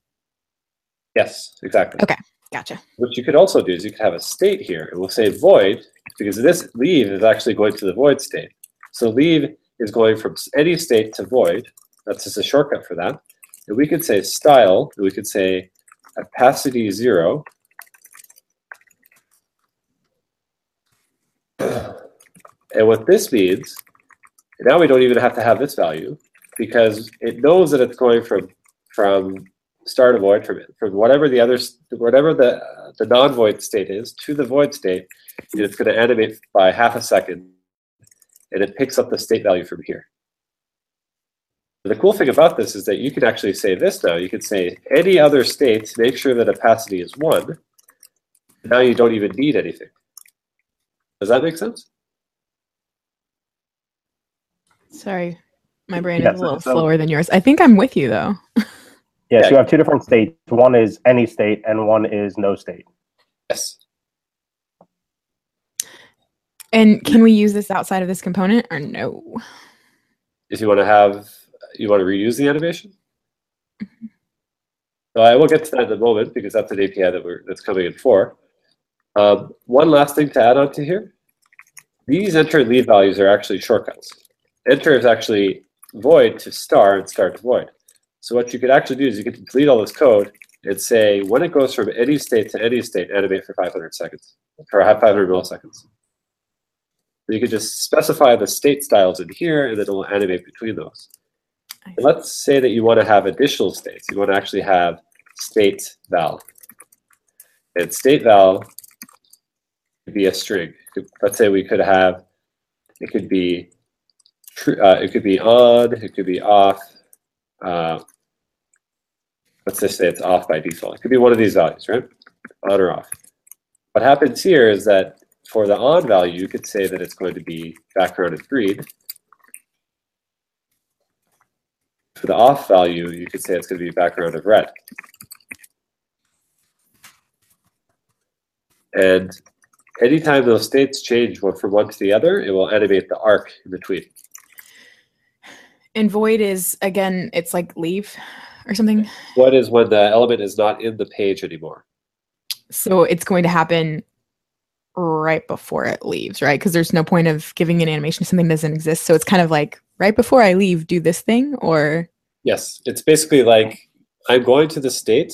Yes, exactly. Okay. Gotcha. What you could also do is you could have a state here, and we'll say void because this leave is actually going to the void state. So leave is going from any state to void. That's just a shortcut for that. And we could say style, and we could say opacity zero. And what this means, now we don't even have to have this value because it knows that it's going from from start a void from from whatever the other whatever the the non-void state is to the void state, and it's going to animate by half a second, and it picks up the state value from here. The cool thing about this is that you can actually say this now. You could say any other state, make sure that opacity is one. Now you don't even need anything. Does that make sense? Sorry. My brain Yes, is a little so- slower than yours. I think I'm with you though. Yes, Yeah. you have two different states. One is any state, and one is no state. Yes. And can we use this outside of this component or no? If you want to have, you want to reuse the animation. So I will get to that in a moment because that's an API that we're that's coming in for. Um, one last thing to add on to here. These enter and leave values are actually shortcuts. Enter is actually void to star and star to void. So what you could actually do is you could delete all this code and say when it goes from any state to any state, animate for 500 seconds or 500 milliseconds. You could just specify the state styles in here and then it will animate between those. Let's say that you want to have additional states. You want to actually have state val. And state val could be a string. Let's say we could have, it could be, tr- uh, it could be on, it could be off. Uh, let's just say it's off by default. It could be one of these values, right? On or off. What happens here is that for the on value, you could say that it's going to be background of green. For the off value, you could say it's going to be background of red. And anytime those states change one from one to the other, it will animate the arc in between. And void is again, it's like leave or something. What is when the element is not in the page anymore? So it's going to happen right before it leaves, right? Because there's no point of giving an animation to something that doesn't exist. So it's kind of like right before I leave, do this thing, or Yes, it's basically like I'm going to the state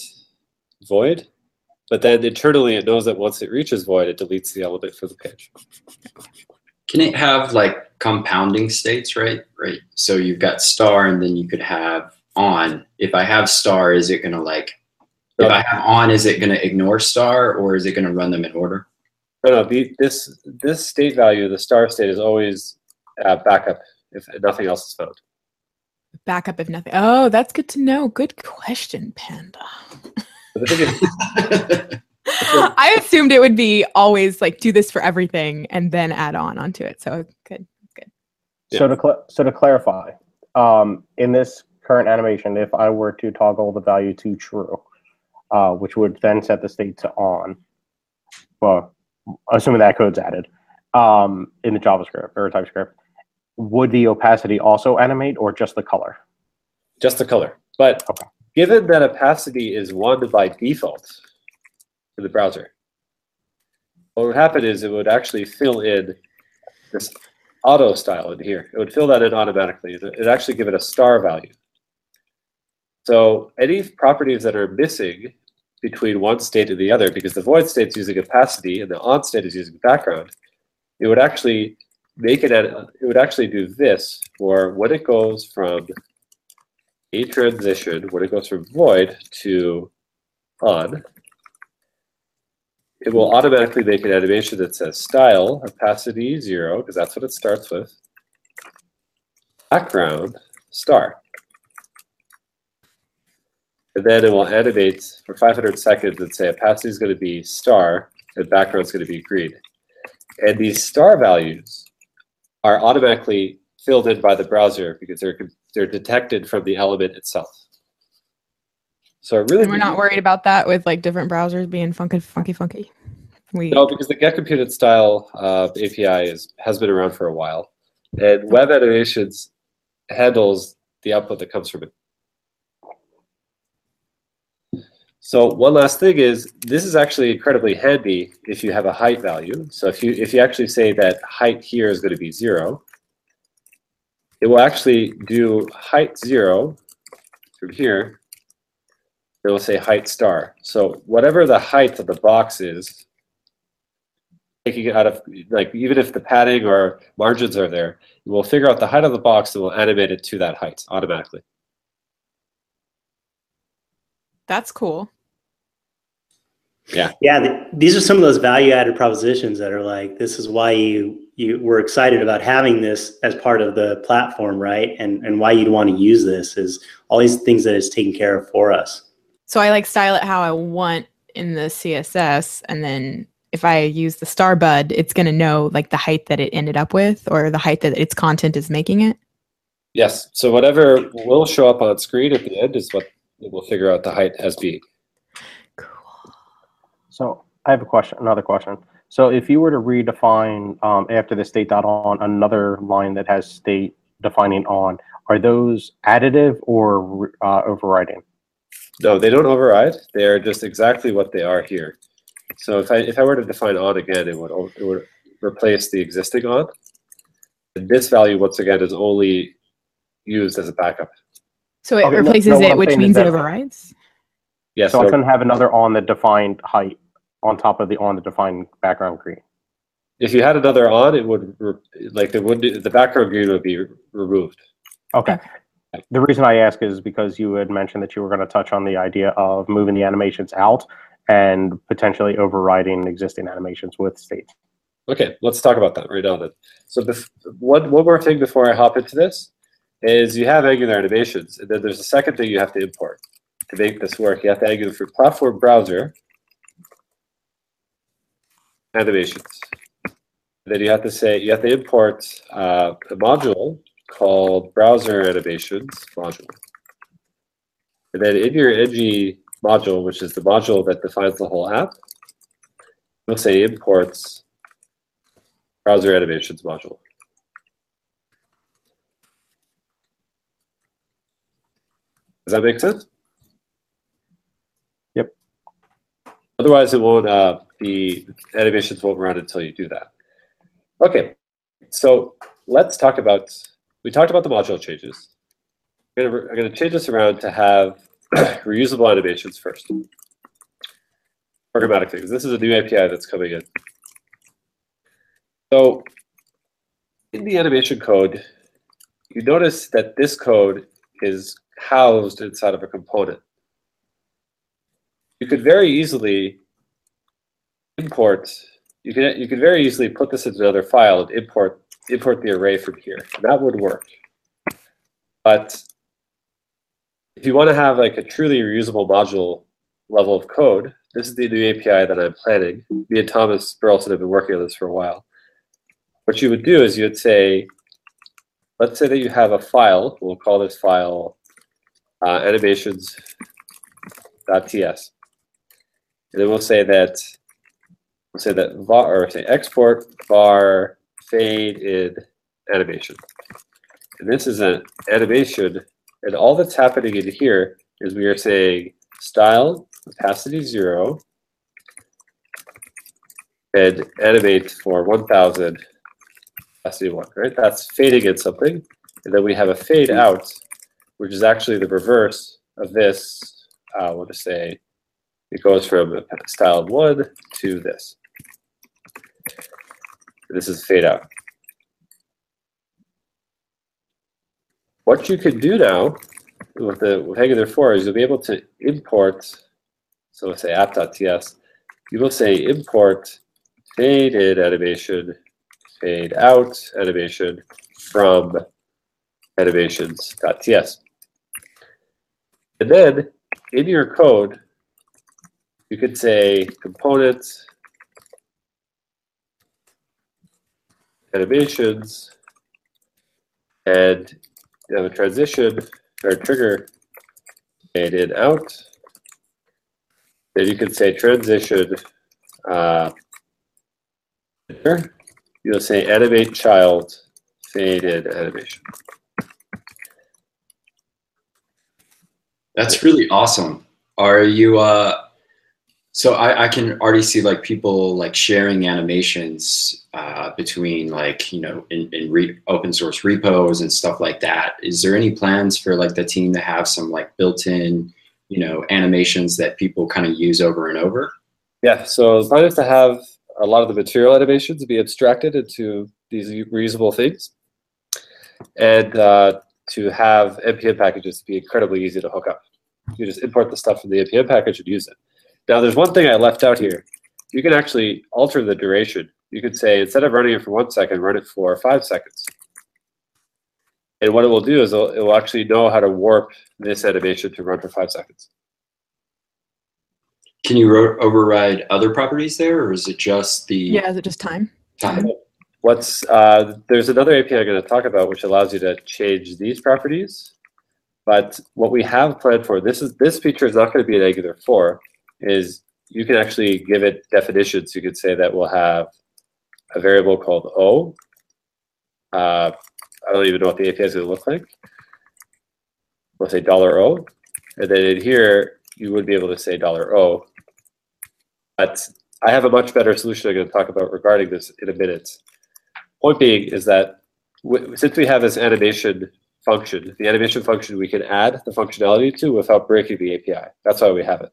void, but then internally it knows that once it reaches void, it deletes the element from the page. Can it have like compounding states, right? Right. So you've got star and then you could have on. If I have star, is it gonna like if I have on, is it gonna ignore star or is it gonna run them in order? No, no, the, this this state value, the star state, is always uh, backup if nothing else is found. backup if nothing. Oh, that's good to know. Good question, Panda. But the thing is, I assumed it would be always like do this for everything and then add on onto it. So good. good. So to cl- so to clarify, um, in this current animation, if I were to toggle the value to true, uh, which would then set the state to on, well, assuming that code's added um, in the JavaScript or TypeScript, would the opacity also animate or just the color? just the color. But Okay. given that opacity is one by default in the browser, what would happen is it would actually fill in this auto style in here. It would fill that in automatically. It would actually give it a star value. So any properties that are missing between one state and the other, because the void state is using opacity and the on state is using background, it would actually make it, it would actually do this for when it goes from a transition when it goes from void to on, it will automatically make an animation that says style opacity zero because that's what it starts with. Background star. And then it will animate for 500 seconds and say opacity is going to be star and background is going to be green. And these star values are automatically filled in by the browser because they're they're detected from the element itself. So really And we're not worried about that with like different browsers being funky, funky, funky. We No, because the get computed style uh, API is has been around for a while, and Web Animations handles the output that comes from it. So one last thing is this is actually incredibly handy if you have a height value. So if you if you actually say that height here is going to be zero, it will actually do height zero from here. It will say height star. So whatever the height of the box is, taking it out of like even if the padding or margins are there, it will figure out the height of the box and will animate it to that height automatically. that's cool. Yeah, th- these are some of those value-added propositions that are like, this is why you you were excited about having this as part of the platform, right? And and why you'd want to use this is all these things that it's taking care of for us. So I like style it how I want in the CSS, and then if I use the star bud, it's going to know like the height that it ended up with or the height that its content is making it. Yes. So whatever will show up on screen at the end is what it will figure out the height as being. Cool. So I have a question, another question. So if you were to redefine um, after the state dot on another line that has state defining on, are those additive or uh, overriding? No, they don't override. They are just exactly what they are here. So if I if I were to define on again, it would it would replace the existing on. And this value once again is only used as a backup. So it Okay, replaces no, what it, which means it overrides. Yes. So I couldn't have another on that defined height on top of the on that defined background green. if you had another on, it would re- like the would the background green would be removed. Okay. The reason I ask is because you had mentioned that you were going to touch on the idea of moving the animations out and potentially overriding existing animations with state. Okay, let's talk about that right now then. So bef- one one more thing before I hop into this is you have Angular animations, and then there's a second thing you have to import to make this work. You have to Angular for platform browser animations. And then you have to say you have to import uh, a module called browser animations module. And then in your ng module, which is the module that defines the whole app, you'll say imports browser animations module. Does that make sense? Yep. Otherwise, it won't. Uh, the animations won't run until you do that. Okay, so let's talk about. We talked about the module changes. I'm gonna, change this around to have reusable animations first. Programmatic things. This is a new API that's coming in. So in the animation code, you notice that this code is housed inside of a component. You could very easily import, you could, you could very easily put this into another file and import, import the array from here. That would work. But if you want to have like a truly reusable module level of code, this is the new API that I'm planning. Me and Thomas Burleson have been working on this for a while. What you would do is you would say, let's say that you have a file. We'll call this file uh, animations.ts. And then we'll say that we'll say that var or say export var faded animation. And this is an animation, and all that's happening in here is we are saying style opacity zero and animate for 1000 opacity one, right? That's fading in something. And then we have a fade out, which is actually the reverse of this. Uh, we'll just say it goes from style one to this. This is fade out. What you can do now with the with Angular 4 is you'll be able to import, so let's say app.ts, you will say import fade in animation, fade out animation from animations.ts. And then in your code, you could say components animations and you have a transition or trigger fade in out. Then you can say transition uh, you'll say animate child fade in animation. That's really awesome. Are you uh so I, I can already see like people like sharing animations uh, between like you know in, in re- open source repos and stuff like that. Is there any plans for like the team to have some like built-in you know animations that people kind of use over and over? Yeah, so the plan is to have a lot of the material animations be abstracted into these reusable things, and uh, to have npm packages be incredibly easy to hook up. You just import the stuff from the npm package and use it. Now, there's one thing I left out here. You can actually alter the duration. You could say, instead of running it for one second, run it for five seconds. And what it will do is it'll, it will actually know how to warp this animation to run for five seconds. Can you override other properties there, or is it just the yeah? Is it just time? Time. What's uh, there's another API I'm going to talk about which allows you to change these properties. But what we have planned for this is this feature is not going to be in Angular 4 is you can actually give it definitions. You could say that we'll have a variable called O. Uh, I don't even know what the API is going to look like. We'll say dollar $O. And then in here, you would be able to say dollar $O. But I have a much better solution I'm going to talk about regarding this in a minute. Point being is that since we have this animation function, the animation function we can add the functionality to without breaking the API. That's why we have it.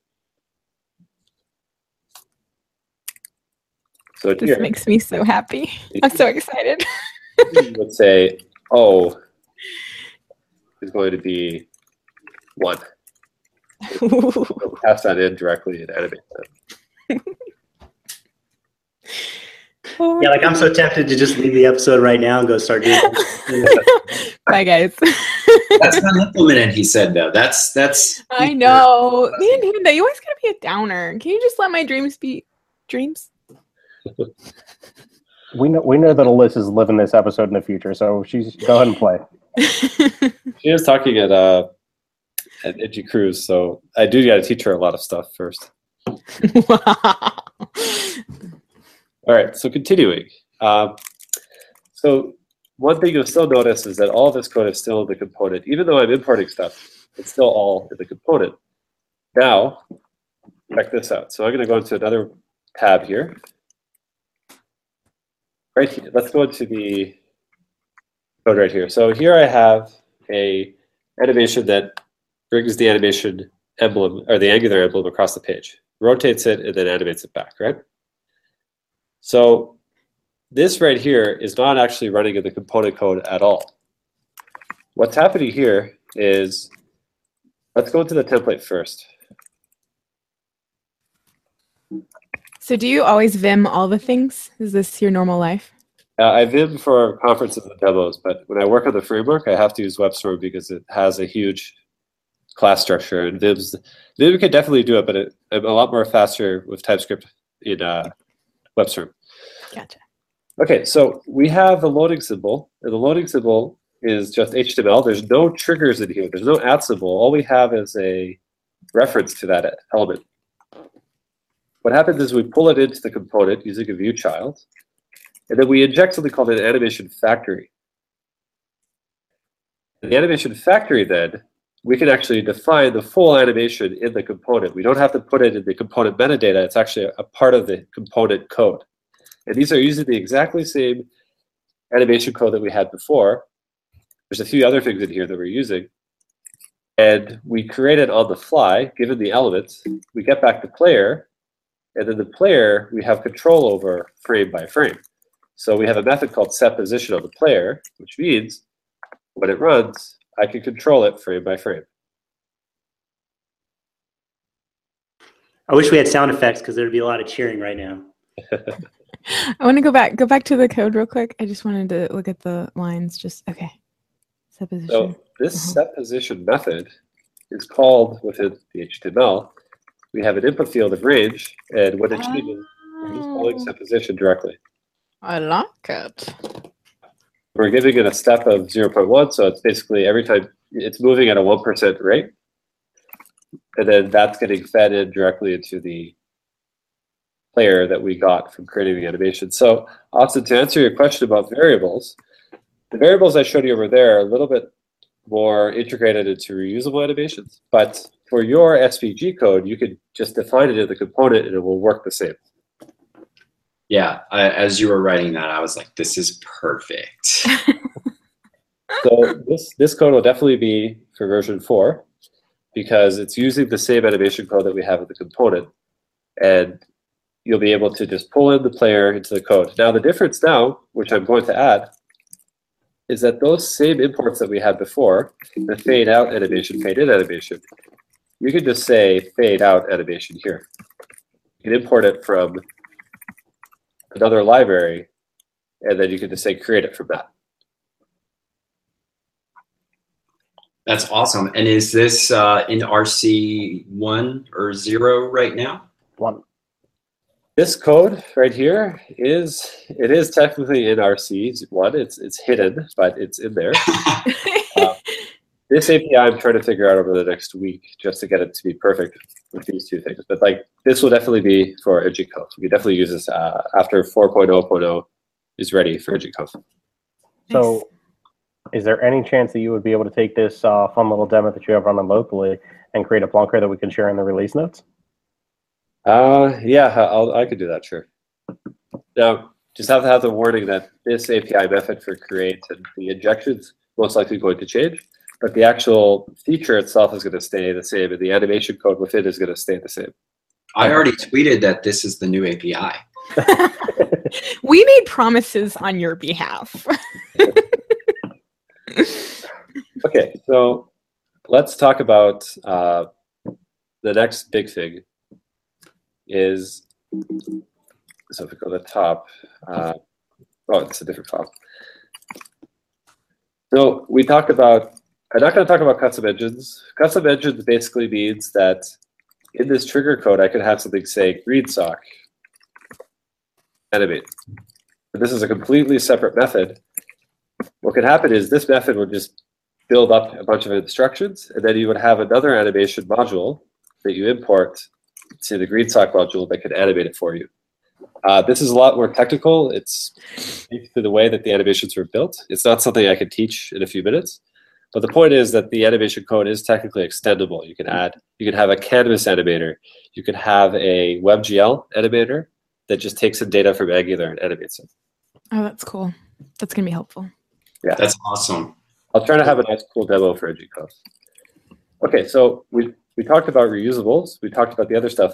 So this here, makes me so happy. I'm so excited. You would say, oh, is going to be one. pass that in directly and animate them. Oh yeah, like I'm so tempted to just leave the episode right now and go start doing. Bye, guys. that's not implemented. He said though. That's that's. I know, man. You always gotta be a downer. Can you just let my dreams be dreams? We know we know that Alyssa's living this episode in the future, so she's go ahead and play. she is talking at uh at Itchy Cruise, so I do got to teach her a lot of stuff first. All right, so continuing. Um, so one thing you'll still notice is that all this code is still in the component. Even though I'm importing stuff, it's still all in the component. Now, check this out. So I'm going to go into another tab here right here, let's go to the code right here. So here I have a animation that brings the animation emblem or the angular emblem across the page, rotates it, and then animates it back, right? So this right here is not actually running in the component code at all. What's happening here is, let's go into the template first. So do you always Vim all the things? Is this your normal life? Uh, I Vim for conferences and demos, but when I work on the framework, I have to use WebStorm because it has a huge class structure. And Vim's Vim can definitely do it, but it, I'm a lot more faster with TypeScript in uh, WebStorm. Gotcha. Okay, so we have a loading symbol, and the loading symbol is just HTML. There's no triggers in here. There's no at symbol. All we have is a reference to that element. What happens is we pull it into the component using a view child, and then we inject something called an animation factory. In the animation factory, then, we can actually define the full animation in the component. We don't have to put it in the component metadata. It's actually a part of the component code. And these are using the exactly same animation code that we had before. There's a few other things in here that we're using. And we create it on the fly, given the elements. We get back the player, and then the player we have control over frame by frame. So we have a method called set position of the player, which means when it runs, I can control it frame by frame. I wish we had sound effects because there'd be a lot of cheering right now. I want to go back go back to the code real quick. I just wanted to look at the lines just okay. Supposition. So this Uh-huh. set position method is called within the HTML. We have an input field of range, and when it changes, we're just calling Oh, set position directly. I like it. We're giving it a step of 0.1, so it's basically every time it's moving at a 1% rate. And then that's getting fed in directly into the player that we got from creating the animation. So, Austin, to answer your question about variables, the variables I showed you over there are a little bit more integrated into reusable animations. But for your SVG code, you could just define it in the component and it will work the same. Yeah, I, as you were writing that, I was like, this is perfect. So this this code will definitely be for version four because it's using the same animation code that we have in the component, and you'll be able to just pull in the player into the code. Now the difference now, which I'm going to add, is that those same imports that we had before, the fade out animation, fade in animation, you can just say fade out animation here. You can import it from another library, and then you can just say create it from that. That's awesome. And is this uh, in RC one or zero right now? One. This code right here is it is technically in RC one. It's it's hidden, but it's in there. This API I'm trying to figure out over the next week just to get it to be perfect with these two things. But like this will definitely be for EduCode. We definitely use this uh, after 4.0.0 is ready for EduCode. So, is there any chance that you would be able to take this uh, fun little demo that you have running locally and create a plunker that we can share in the release notes? Uh, yeah, I'll, I could do that, sure. Now, just have to have the warning that this API method for create and the injections most likely going to change, but the actual feature itself is going to stay the same, and the animation code within is going to stay the same. I already tweeted that this is the new API. we made promises on your behalf. Okay, so let's talk about uh, the next big thing is so if we go to the top, uh, oh, it's a different file. So we talked about. I'm not going to talk about custom engines. Custom engines basically means that in this trigger code, I could have something say GreenSock animate. But this is a completely separate method. What could happen is this method would just build up a bunch of instructions, and then you would have another animation module that you import to the GreenSock module that could animate it for you. Uh, this is a lot more technical. It's to the way that the animations were built. It's not something I could teach in a few minutes. But the point is that the animation code is technically extendable. You can add, you can have a canvas animator. You can have a WebGL animator that just takes some data from Angular and animates it. oh, that's cool. That's gonna be helpful. Yeah, that's awesome. I'll try to have a nice, cool demo for EduCode. Okay, so we we talked about reusables. We talked about the other stuff.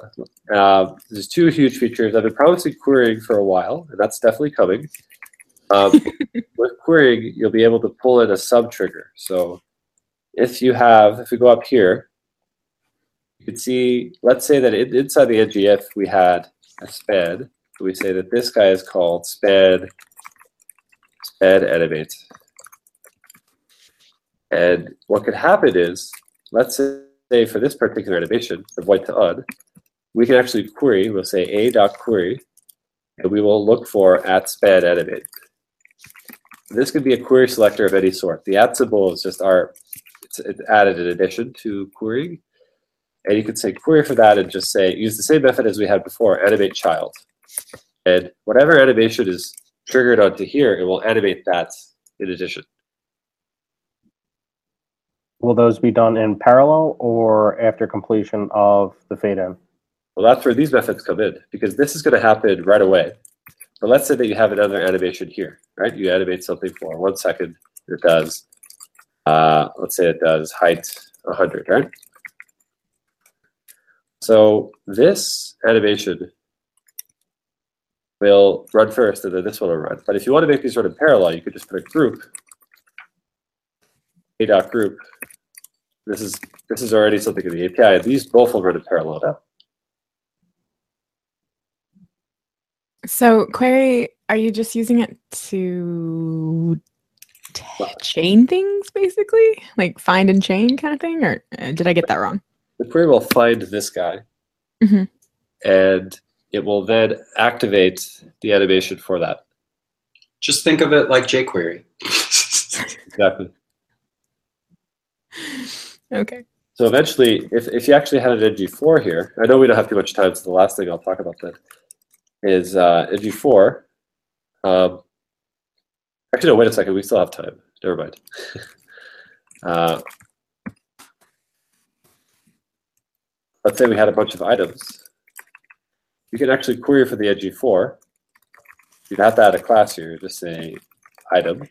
Uh, there's two huge features. I've been promising querying for a while, and that's definitely coming. Um, with querying, you'll be able to pull in a sub trigger. So if you have, if we go up here, you can see, let's say that in, inside the ngIf we had a SPED. We say that this guy is called SPED, SPED animate. And what could happen is, let's say for this particular animation, the white to on, we can actually query, we'll say a dot query, and we will look for at span animate. This could be a query selector of any sort. The at symbol is just our, it's, it's added in addition to querying. And you could say query for that and just say, use the same method as we had before, animate child. And whatever animation is triggered onto here, it will animate that in addition. Will those be done in parallel or after completion of the fade in? Well, that's where these methods come in because this is going to happen right away. But let's say that you have another animation here, right? You animate something for one second. It does, uh, let's say it does height 100, right? So this animation will run first and then this one will run. But if you want to make these run in parallel, you could just put a group, a dot group. This is this is already something in the API. These both will run in parallel now. So query, are you just using it to t- chain things, basically, like find and chain kind of thing, or uh, did I get that wrong? The query will find this guy, Mhm. and it will then activate the animation for that. Just think of it like jQuery. Exactly. Okay. So eventually, if, if you actually had an ngFor here, I know we don't have too much time, so the last thing I'll talk about then is uh, ngFor. Um, actually, no, wait a second. We still have time. Never mind. uh, let's say we had a bunch of items. You can actually query for the ngFor. You'd have to add a class here. Just say item.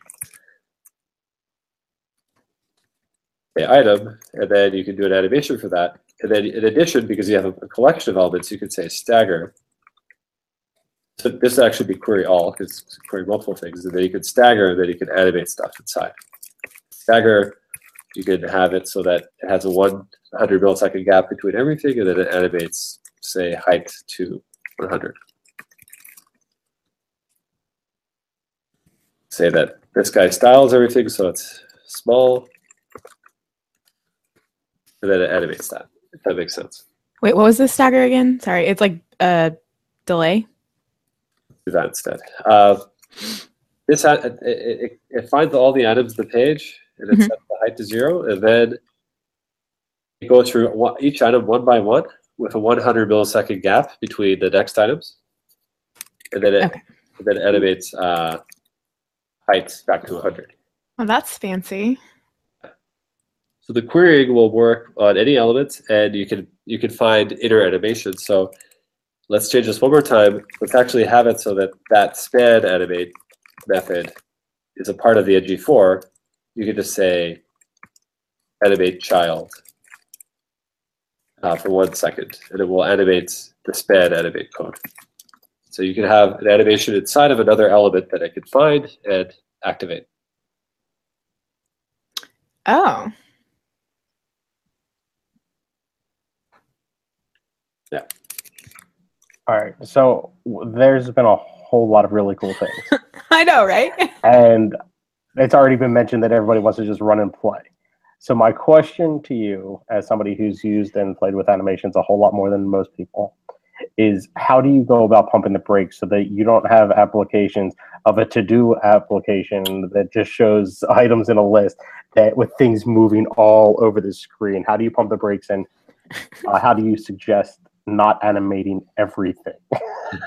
The item, and then you can do an animation for that. And then in addition, because you have a, collection of elements, you could say stagger. So this would actually be query all, because query multiple things, and then you could stagger, and then you can animate stuff inside. Stagger, you can have it so that it has a 100 millisecond gap between everything, and then it animates, say, height to 100. Say that this guy styles everything, so it's small, and then it animates that. If that makes sense. Wait, what was the stagger again? Sorry, it's like a delay. Do that instead. Uh, this ha- it, it, it finds all the items in the page and it Mhm. sets the height to zero, and then it goes through one, each item one by one with a 100 millisecond gap between the next items, and then it Okay. and then it animates uh, height back to 100. Well, that's fancy. So the querying will work on any element, and you can you can find inner animation. So let's change this one more time. Let's actually have it so that that span animate method is a part of the ngFor. You can just say animate child uh, for one second, and it will animate the span animate code. So you can have an animation inside of another element that it can find and activate. Oh, All right. So there's been a whole lot of really cool things. I know, right? and it's already been mentioned that everybody wants to just run and play. So my question to you, as somebody who's used and played with animations a whole lot more than most people, is how do you go about pumping the brakes so that you don't have applications of a to-do application that just shows items in a list that with things moving all over the screen? How do you pump the brakes and uh, how do you suggest not animating everything?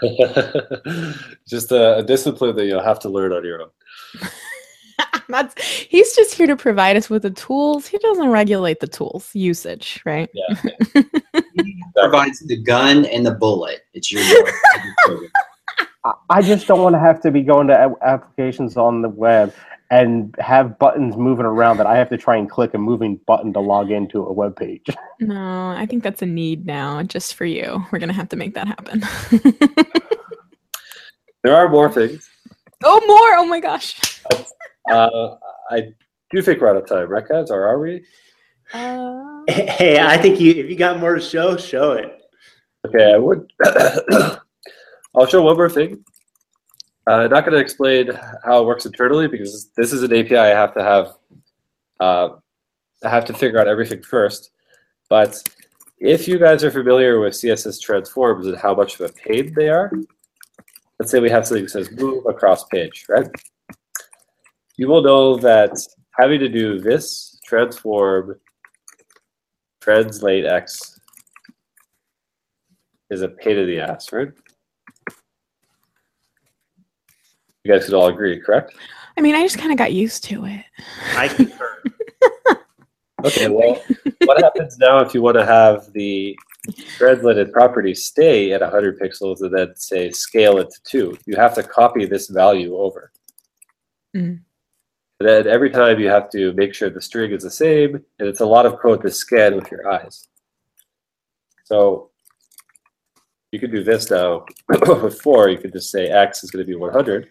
Just a, a discipline that you'll have to learn on your own. That's he's just here to provide us with the tools. He doesn't regulate the tools usage, right? Yeah. provides the gun and the bullet. It's your job. I- I just don't want to have to be going to applications on the web and have buttons moving around that I have to try and click a moving button to log into a web page. No, I think that's a need now, just for you. We're gonna have to make that happen. There are more things. oh, more! Oh my gosh. Uh, I do think we're out of time, right, guys? Or are we? Uh, Hey, I think you if you got more to show, show it. Okay, I would. I'll show one more thing. Uh, not going to explain how it works internally because this is an API I have to have. Uh, I have to figure out everything first. But if you guys are familiar with CSS transforms and how much of a pain they are, let's say we have something that says move across page, right? You will know that having to do this transform translate x is a pain in the ass, right? You guys could all agree, correct? I mean, I just kind of got used to it. I concur. Okay, well, what happens now if you want to have the translated property stay at 100 pixels and then say scale it to 2? You have to copy this value over. Mm. Then every time you have to make sure the string is the same, and it's a lot of code to scan with your eyes. So you could do this now with 4. You could just say x is going to be 100.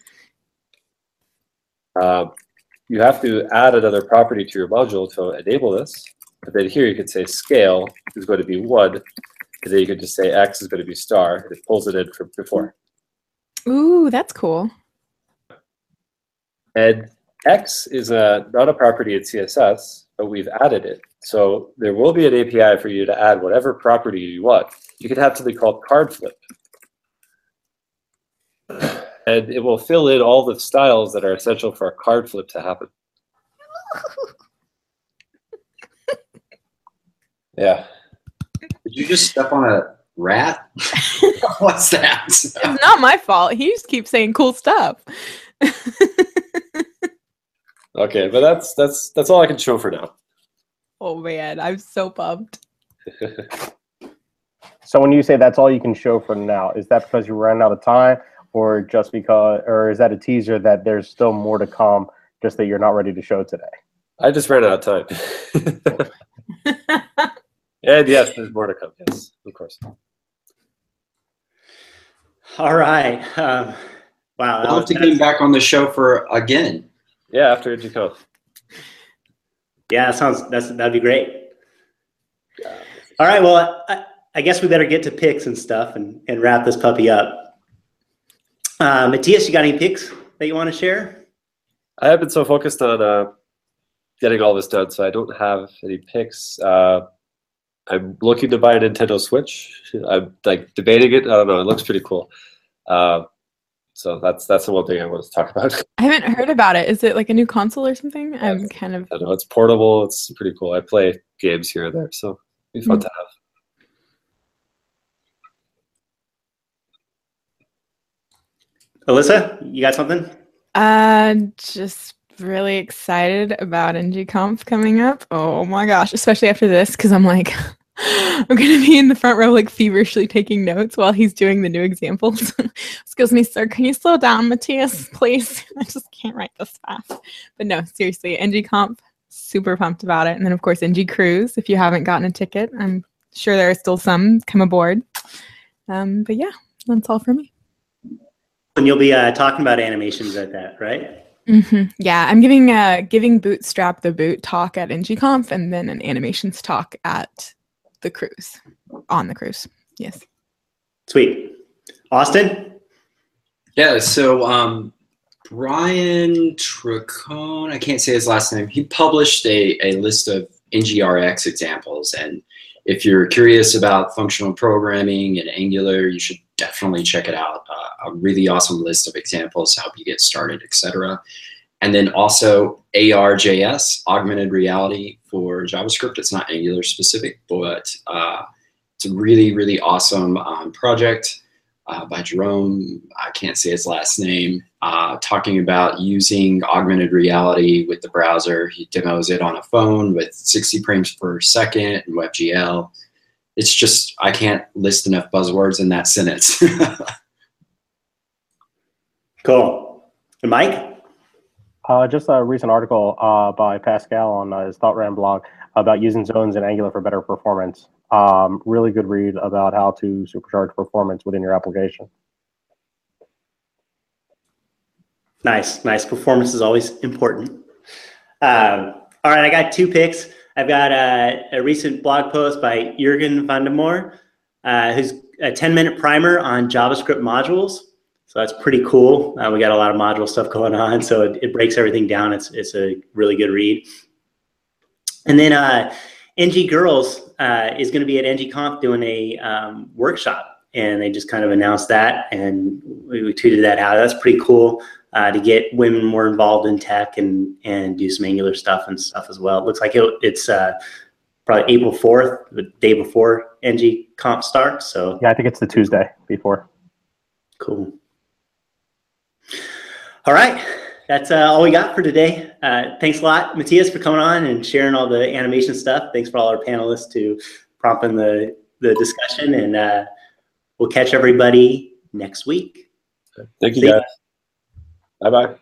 Um, you have to add another property to your module to enable this. But then here you could say scale is going to be 1. And then you could just say x is going to be star. And it pulls it in from before. Ooh, that's cool. And X is a, not a property in CSS, but we've added it. So there will be an API for you to add whatever property you want. You could have something called card flip. And it will fill in all the styles that are essential for a card flip to happen. Yeah. Did you just step on a rat? What's that? It's not my fault. He just keeps saying cool stuff. Okay, but that's that's that's all I can show for now. oh man, I'm so pumped. So when you say that's all you can show for now, is that because you ran out of time, or just because, or is that a teaser that there's still more to come, just that you're not ready to show today? I just ran out of time. and yes, there's more to come. Yes, of course. All right. Um, wow. that I'll have to get him back on the show for again. Yeah, after NGConf. Yeah, that sounds that's that'd be great. All right. Well, I, I guess we better get to picks and stuff and, and wrap this puppy up. Uh, Matthias, you got any picks that you want to share? I have been so focused on uh, getting all this done, so I don't have any picks. Uh, I'm looking to buy a Nintendo Switch. I'm like debating it. I don't know. It looks pretty cool. Uh, so that's that's the one thing I want to talk about. I haven't heard about it. Is it like a new console or something? I'm kind of I don't know. It's portable. It's pretty cool. I play games here and there, so it'd be fun Mm. to have. Alyssa, you got something? uh just really excited about NGConf coming up. Oh my gosh, especially after this because I'm like I'm gonna be in the front row like feverishly taking notes while he's doing the new examples. Excuse me, sir, can you slow down, Matthias, please? I just can't write this fast. But no, seriously, NGConf, super pumped about it. And then of course NG Cruise. If you haven't gotten a ticket, I'm sure there are still some. Come aboard. Um, but yeah, that's all for me. And you'll be uh, talking about animations at that, right? hmm Yeah, I'm giving uh giving Bootstrap the boot talk at NGConf and then an animations talk at the cruise on the cruise. Yes. Sweet. Austin? Yeah, so um, Brian Tricone, I can't say his last name, he published a, a list of NGRX examples. And if you're curious about functional programming and Angular, you should definitely check it out. Uh, a really awesome list of examples to help you get started, etc. And then also AR.js, augmented reality for JavaScript. It's not Angular specific, but uh, it's a really, really awesome um, project uh, by Jerome, I can't say his last name, uh, talking about using augmented reality with the browser. He demos it on a phone with 60 frames per second and WebGL. It's just, I can't list enough buzzwords in that sentence. Cool. And Mike? Uh, just a recent article uh, by Pascal on uh, his Thoughtram blog about using zones in Angular for better performance. Um, really good read about how to supercharge performance within your application. Nice, nice. Performance is always important. Um, all right, I got two picks. I've got a, a recent blog post by Jurgen Van de Moere, uh, who's a 10 minute primer on JavaScript modules. So that's pretty cool. Uh, we got a lot of module stuff going on, so it, it breaks everything down. It's, it's a really good read. And then uh, NG Girls uh, is going to be at NGConf doing a um, workshop, and they just kind of announced that, and we, we tweeted that out. That's pretty cool uh, to get women more involved in tech and and do some Angular stuff and stuff as well. It looks like it, it's uh, probably April fourth, the day before NG Comp starts. So Yeah, I think it's the Tuesday before. cool. All right, that's uh, all we got for today. Uh, thanks a lot, Matthias, for coming on and sharing all the animation stuff. Thanks for all our panelists to prompting the the discussion, and uh, we'll catch everybody next week. Thank you, See guys. Bye bye.